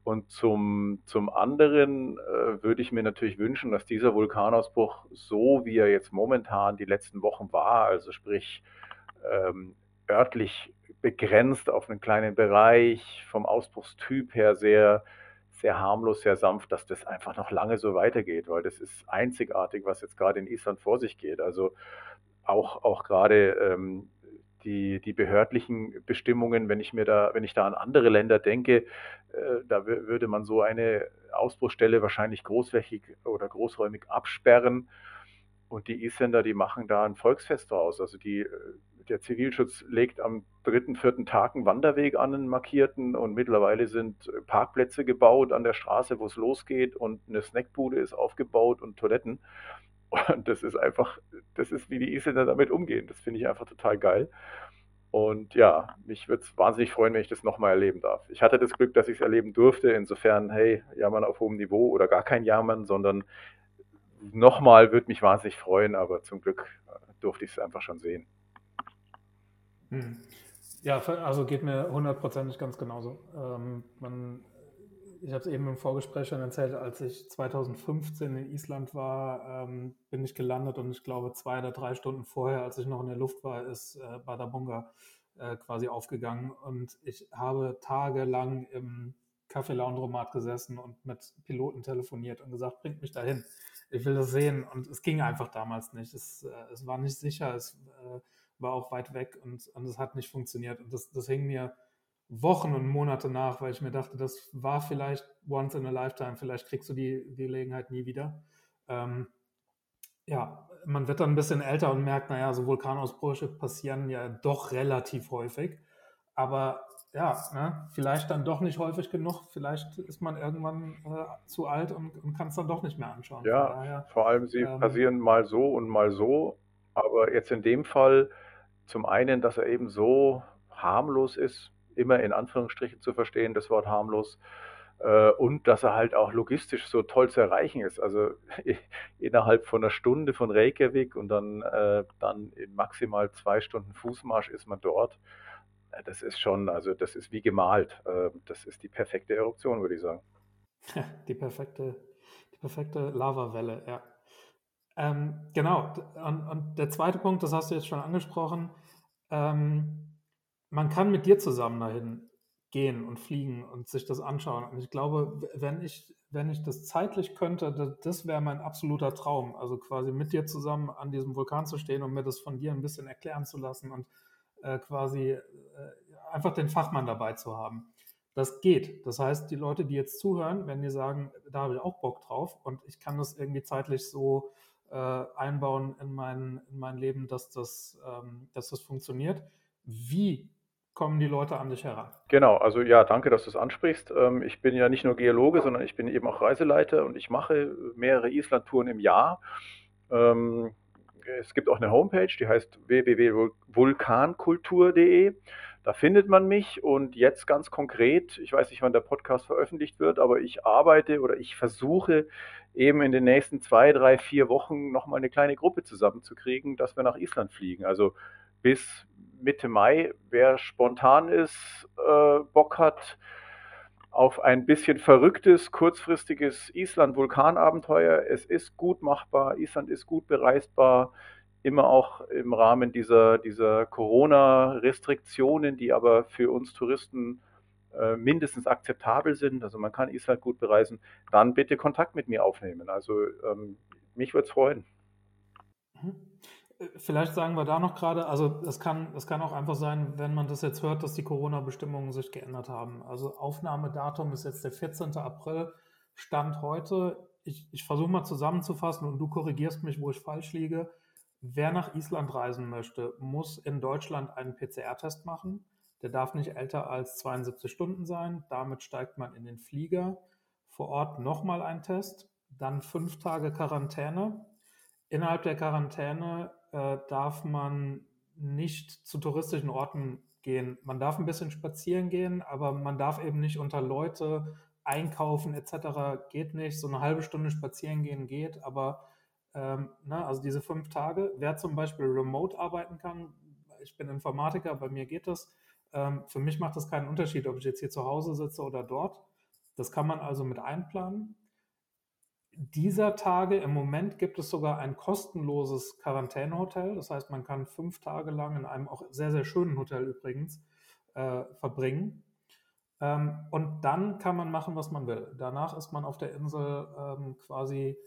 Und zum, zum anderen äh, würde ich mir natürlich wünschen, dass dieser Vulkanausbruch, so wie er jetzt momentan die letzten Wochen war, also sprich ähm, örtlich begrenzt auf einen kleinen Bereich, vom Ausbruchstyp her sehr, sehr harmlos, sehr sanft, dass das einfach noch lange so weitergeht, weil das ist einzigartig, was jetzt gerade in Island vor sich geht. Also auch, auch gerade ähm, die, die behördlichen Bestimmungen, wenn ich mir da, wenn ich da an andere Länder denke, äh, da würde man so eine Ausbruchstelle wahrscheinlich großflächig oder großräumig absperren. Und die Isländer, die machen da ein Volksfest draus. Also die, äh, der Zivilschutz legt am dritten, vierten Tag einen Wanderweg an, einen markierten. Und mittlerweile sind Parkplätze gebaut an der Straße, wo es losgeht. Und eine Snackbude ist aufgebaut und Toiletten. Und das ist einfach, das ist, wie die Isländer damit umgehen. Das finde ich einfach total geil. Und ja, mich würde es wahnsinnig freuen, wenn ich das nochmal erleben darf. Ich hatte das Glück, dass ich es erleben durfte. Insofern, hey, Jammern auf hohem Niveau oder gar kein Jammern, sondern nochmal würde mich wahnsinnig freuen, aber zum Glück äh, durfte ich es einfach schon sehen. Hm. Ja, also geht mir hundertprozentig ganz genauso. Ähm, man ich habe es eben im Vorgespräch schon erzählt, als ich 2015 in Island war, ähm, bin ich gelandet und ich glaube zwei oder drei Stunden vorher, als ich noch in der Luft war, ist äh, Badabunga äh, quasi aufgegangen und ich habe tagelang im Café Laundromat gesessen und mit Piloten telefoniert und gesagt, bringt mich dahin. Ich will das sehen und es ging einfach damals nicht. Es, äh, es war nicht sicher, es äh, war auch weit weg und, und es hat nicht funktioniert und das, das hing mir Wochen und Monate nach, weil ich mir dachte, das war vielleicht once in a lifetime, vielleicht kriegst du die, die Gelegenheit nie wieder. Ähm, ja, man wird dann ein bisschen älter und merkt, naja, so Vulkanausbrüche passieren ja doch relativ häufig. Aber ja, ne, vielleicht dann doch nicht häufig genug. Vielleicht ist man irgendwann äh, zu alt und, und kann es dann doch nicht mehr anschauen. Ja, daher, vor allem sie ähm, passieren mal so und mal so. Aber jetzt in dem Fall zum einen, dass er eben so harmlos ist, immer in Anführungsstrichen zu verstehen, das Wort harmlos. Äh, und dass er halt auch logistisch so toll zu erreichen ist. Also innerhalb von einer Stunde von Reykjavik und dann, äh, dann in maximal zwei Stunden Fußmarsch ist man dort. Äh, das ist schon, also das ist wie gemalt. Das ist die perfekte Eruption, würde ich sagen. Die perfekte, die perfekte Lavawelle, ja. Ähm, genau. Und, und, der zweite Punkt, das hast du jetzt schon angesprochen. Ähm, man kann mit dir zusammen dahin gehen und fliegen und sich das anschauen. Und ich glaube, wenn ich, wenn ich das zeitlich könnte, das, das wäre mein absoluter Traum. Also quasi mit dir zusammen an diesem Vulkan zu stehen und mir das von dir ein bisschen erklären zu lassen und äh, quasi äh, einfach den Fachmann dabei zu haben. Das geht. Das heißt, die Leute, die jetzt zuhören, wenn die sagen, da habe ich auch Bock drauf und ich kann das irgendwie zeitlich so äh, einbauen in mein, in mein Leben, dass das, ähm, dass das funktioniert. Wie kommen die Leute an dich heran? Genau, also ja, danke, dass du es ansprichst. Ähm, ich bin ja nicht nur Geologe, sondern ich bin eben auch Reiseleiter und ich mache mehrere Island-Touren im Jahr. Ähm, es gibt auch eine Homepage, die heißt www.vulkankultur.de. Da findet man mich und jetzt ganz konkret, ich weiß nicht, wann der Podcast veröffentlicht wird, aber ich arbeite oder ich versuche eben in den nächsten zwei, drei, vier Wochen nochmal eine kleine Gruppe zusammenzukriegen, dass wir nach Island fliegen. Also bis Mitte Mai. Wer spontan ist, äh, Bock hat auf ein bisschen verrücktes, kurzfristiges Island-Vulkanabenteuer. Es ist gut machbar, Island ist gut bereisbar, immer auch im Rahmen dieser, dieser Corona-Restriktionen, die aber für uns Touristen äh, mindestens akzeptabel sind. Also man kann Island gut bereisen. Dann bitte Kontakt mit mir aufnehmen. Also ähm, mich würde es freuen. Mhm. Vielleicht sagen wir da noch gerade, also es kann, es kann auch einfach sein, wenn man das jetzt hört, dass die Corona-Bestimmungen sich geändert haben. Also Aufnahmedatum ist jetzt der 14. April, Stand heute. Ich, ich versuche mal zusammenzufassen und du korrigierst mich, wo ich falsch liege. Wer nach Island reisen möchte, muss in Deutschland einen PCR-Test machen. Der darf nicht älter als 72 Stunden sein. Damit steigt man in den Flieger. Vor Ort nochmal ein Test, dann fünf Tage Quarantäne. Innerhalb der Quarantäne äh, darf man nicht zu touristischen Orten gehen. Man darf ein bisschen spazieren gehen, aber man darf eben nicht unter Leute einkaufen etc. Geht nicht. So eine halbe Stunde spazieren gehen geht, aber ähm, na, also diese fünf Tage, wer zum Beispiel remote arbeiten kann, ich bin Informatiker, bei mir geht das. Ähm, für mich macht das keinen Unterschied, ob ich jetzt hier zu Hause sitze oder dort. Das kann man also mit einplanen. Dieser Tage, im Moment gibt es sogar ein kostenloses Quarantänehotel. Das heißt, man kann fünf Tage lang in einem auch sehr, sehr schönen Hotel übrigens äh, verbringen. Ähm, und dann kann man machen, was man will. Danach ist man auf der Insel ähm, quasi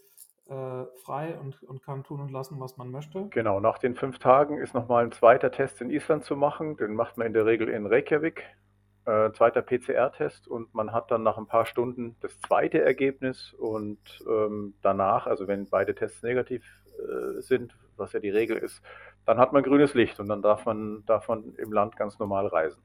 äh, frei und, und kann tun und lassen, was man möchte. Genau, nach den fünf Tagen ist nochmal ein zweiter Test in Island zu machen. Den macht man in der Regel in Reykjavik. Äh, zweiter PCR-Test und man hat dann nach ein paar Stunden das zweite Ergebnis und ähm, danach, also wenn beide Tests negativ äh, sind, was ja die Regel ist, dann hat man grünes Licht und dann darf man, darf man im Land ganz normal reisen.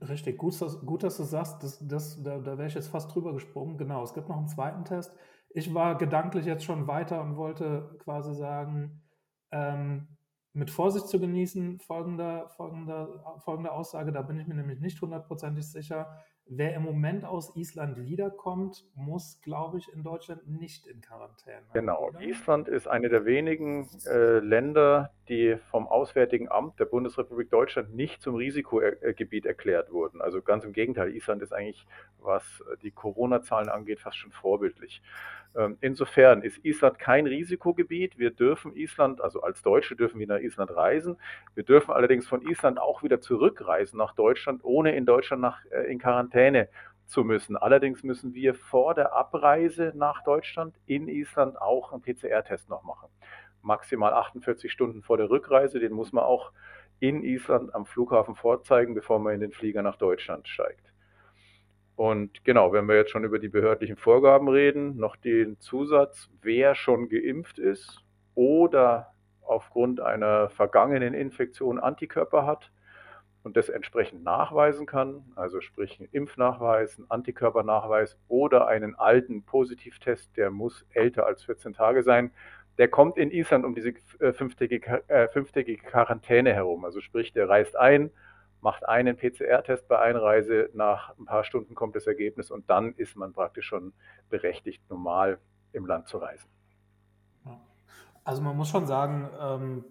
Richtig, gut, dass, gut, dass du sagst, das, das, da, da wäre ich jetzt fast drüber gesprungen. Genau, es gibt noch einen zweiten Test. Ich war gedanklich jetzt schon weiter und wollte quasi sagen, ähm, mit Vorsicht zu genießen, folgende, folgende, folgende Aussage, da bin ich mir nämlich nicht hundertprozentig sicher. Wer im Moment aus Island wiederkommt, muss, glaube ich, in Deutschland nicht in Quarantäne. Genau. Oder? Island ist eine der wenigen äh, Länder, die vom Auswärtigen Amt der Bundesrepublik Deutschland nicht zum Risikogebiet erklärt wurden. Also ganz im Gegenteil, Island ist eigentlich, was die Corona-Zahlen angeht, fast schon vorbildlich. Ähm, insofern ist Island kein Risikogebiet. Wir dürfen Island, also als Deutsche dürfen wir nach Island reisen. Wir dürfen allerdings von Island auch wieder zurückreisen nach Deutschland, ohne in Deutschland nach, äh, in Quarantäne zu müssen. Allerdings müssen wir vor der Abreise nach Deutschland in Island auch einen PCR-Test noch machen. Maximal 48 Stunden vor der Rückreise, den muss man auch in Island am Flughafen vorzeigen, bevor man in den Flieger nach Deutschland steigt. Und genau, wenn wir jetzt schon über die behördlichen Vorgaben reden, noch den Zusatz, wer schon geimpft ist oder aufgrund einer vergangenen Infektion Antikörper hat und das entsprechend nachweisen kann, also sprich einen Impfnachweis, einen Antikörpernachweis oder einen alten Positivtest, der muss älter als 14 Tage sein, der kommt in Island um diese äh, fünftägige, äh, fünftägige Quarantäne herum. Also sprich, der reist ein, macht einen PCR-Test bei Einreise, nach ein paar Stunden kommt das Ergebnis und dann ist man praktisch schon berechtigt, normal im Land zu reisen. Also man muss schon sagen, ähm,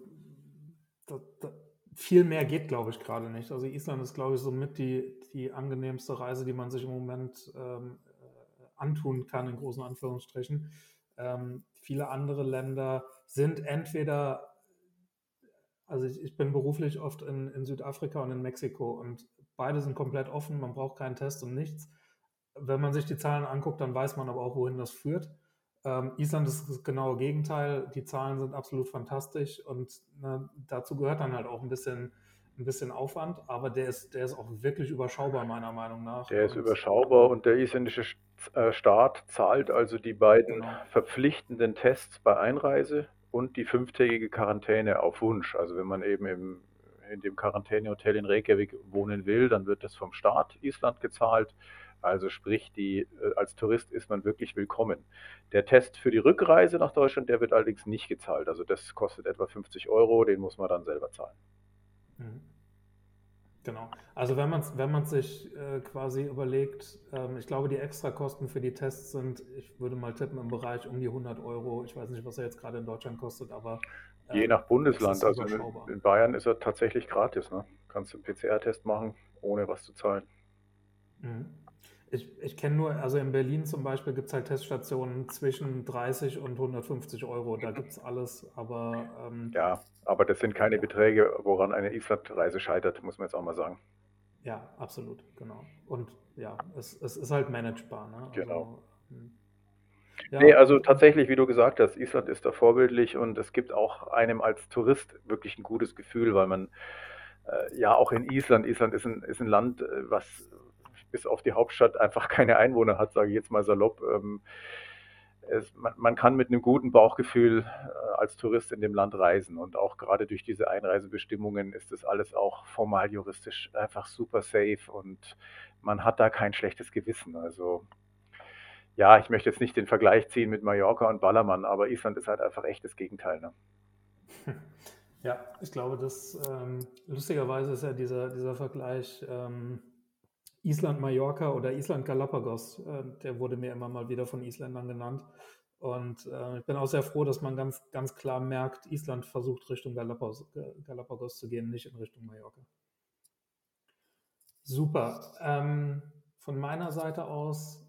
da, da, viel mehr geht, glaube ich, gerade nicht. Also Island ist, glaube ich, somit die, die angenehmste Reise, die man sich im Moment ähm, äh, antun kann, in großen Anführungsstrichen. Ähm, viele andere Länder sind entweder also ich, ich bin beruflich oft in, in Südafrika und in Mexiko und beide sind komplett offen, man braucht keinen Test und nichts. Wenn man sich die Zahlen anguckt, dann weiß man aber auch, wohin das führt. Ähm, Island ist das genaue Gegenteil. Die Zahlen sind absolut fantastisch und ne, dazu gehört dann halt auch ein bisschen, ein bisschen Aufwand, aber der ist, der ist auch wirklich überschaubar, meiner Meinung nach. Der ist überschaubar und der isländische äh, Staat zahlt also die beiden genau. verpflichtenden Tests bei Einreise und die fünftägige Quarantäne auf Wunsch. Also wenn man eben im, in dem Quarantänehotel in Reykjavik wohnen will, dann wird das vom Staat Island gezahlt. Also sprich, die, äh, als Tourist ist man wirklich willkommen. Der Test für die Rückreise nach Deutschland, der wird allerdings nicht gezahlt. Also das kostet etwa 50 Euro, den muss man dann selber zahlen. Mhm. Genau. Also wenn man wenn sich äh, quasi überlegt, ähm, ich glaube, die Extrakosten für die Tests sind, ich würde mal tippen, im Bereich um die 100 Euro. Ich weiß nicht, was er jetzt gerade in Deutschland kostet, aber... Äh, Je nach Bundesland. Also in, in, Bayern ist er tatsächlich gratis. Ne? Kannst du einen PCR-Test machen, ohne was zu zahlen. Mhm. Ich, ich kenne nur, also in Berlin zum Beispiel gibt es halt Teststationen zwischen 30 und 150 Euro. Da gibt es alles, aber. Ähm, ja, aber das sind keine Beträge, woran eine Islandreise scheitert, muss man jetzt auch mal sagen. Ja, absolut, genau. Und ja, es, es ist halt managebar. Ne? Also, genau. Hm. Ja. Nee, also tatsächlich, wie du gesagt hast, Island ist da vorbildlich und es gibt auch einem als Tourist wirklich ein gutes Gefühl, weil man äh, ja auch in Island, Island ist ein, ist ein Land, äh, was, bis auf die Hauptstadt einfach keine Einwohner hat, sage ich jetzt mal salopp. Ähm, es, man, man, kann mit einem guten Bauchgefühl äh, als Tourist in dem Land reisen und auch gerade durch diese Einreisebestimmungen ist das alles auch formal juristisch einfach super safe und man hat da kein schlechtes Gewissen. Also ja, ich möchte jetzt nicht den Vergleich ziehen mit Mallorca und Ballermann, aber Island ist halt einfach echt das Gegenteil. Ne? Ja, ich glaube, dass ähm, lustigerweise ist ja dieser, dieser Vergleich ähm, Island-Mallorca oder Island-Galapagos, äh, der wurde mir immer mal wieder von Isländern genannt. Und äh, ich bin auch sehr froh, dass man ganz, ganz klar merkt, Island versucht Richtung Galapagos, Galapagos zu gehen, nicht in Richtung Mallorca. Super. Ähm, von meiner Seite aus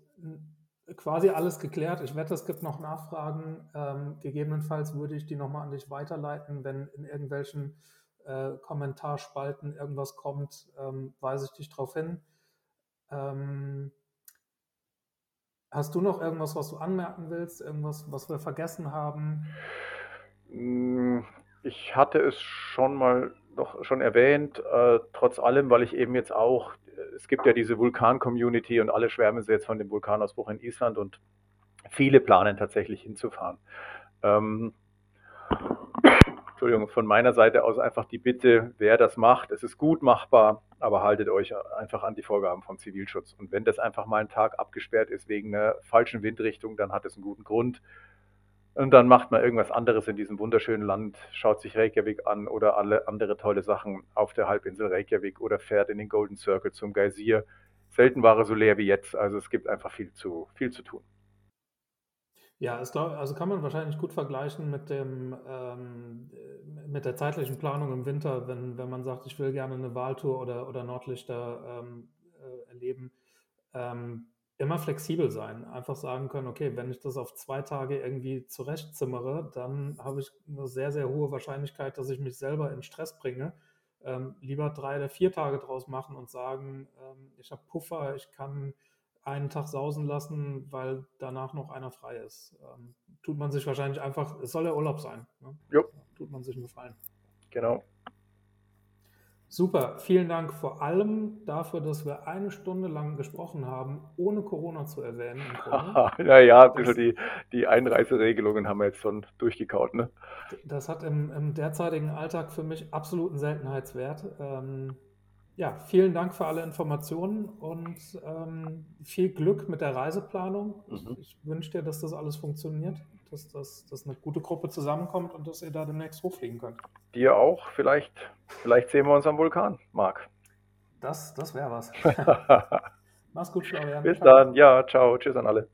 quasi alles geklärt. Ich wette, es gibt noch Nachfragen. Ähm, gegebenenfalls würde ich die nochmal an dich weiterleiten, wenn in irgendwelchen äh, Kommentarspalten irgendwas kommt, ähm, weise ich dich darauf hin. Ähm, hast du noch irgendwas, was du anmerken willst? Irgendwas, was wir vergessen haben? Hm, ich hatte es schon mal noch schon erwähnt, äh, trotz allem, weil ich eben jetzt auch es gibt ja diese Vulkan-Community und alle schwärmen jetzt von dem Vulkanausbruch in Island und viele planen tatsächlich hinzufahren. Ähm, Entschuldigung, von meiner Seite aus einfach die Bitte, wer das macht, es ist gut machbar, aber haltet euch einfach an die Vorgaben vom Zivilschutz. Und wenn das einfach mal einen Tag abgesperrt ist wegen einer falschen Windrichtung, dann hat es einen guten Grund. Und dann macht man irgendwas anderes in diesem wunderschönen Land, schaut sich Reykjavik an oder alle andere tolle Sachen auf der Halbinsel Reykjavik oder fährt in den Golden Circle zum Geysir. Selten war er so leer wie jetzt, also es gibt einfach viel zu, viel zu tun. Ja, glaub, also kann man wahrscheinlich gut vergleichen mit dem ähm, mit der zeitlichen Planung im Winter, wenn, wenn man sagt, ich will gerne eine Wahltour oder, oder Nordlichter ähm, äh, erleben. Ähm, immer flexibel sein. Einfach sagen können, okay, wenn ich das auf zwei Tage irgendwie zurechtzimmere, dann habe ich eine sehr, sehr hohe Wahrscheinlichkeit, dass ich mich selber in Stress bringe. Ähm, lieber drei oder vier Tage draus machen und sagen, ähm, ich habe Puffer, ich kann einen Tag sausen lassen, weil danach noch einer frei ist. Ähm, tut man sich wahrscheinlich einfach, es soll ja Urlaub sein. Ne? Jo. Tut man sich einen Gefallen. Genau. Super, vielen Dank vor allem dafür, dass wir eine Stunde lang gesprochen haben, ohne Corona zu erwähnen. ja, ja, ein bisschen die, die Einreiseregelungen haben wir jetzt schon durchgekaut. Ne? Das hat im, im derzeitigen Alltag für mich absoluten Seltenheitswert. Ähm, ja, vielen Dank für alle Informationen und ähm, viel Glück mit der Reiseplanung. Mhm. Ich, wünsche dir, dass das alles funktioniert dass, dass, dass eine gute Gruppe zusammenkommt und dass ihr da demnächst hochfliegen könnt. Dir auch. Vielleicht, vielleicht sehen wir uns am Vulkan, Marc. Das, das wäre was. Mach's gut, Florian. Bis ciao. dann. Ja, ciao. Tschüss an alle.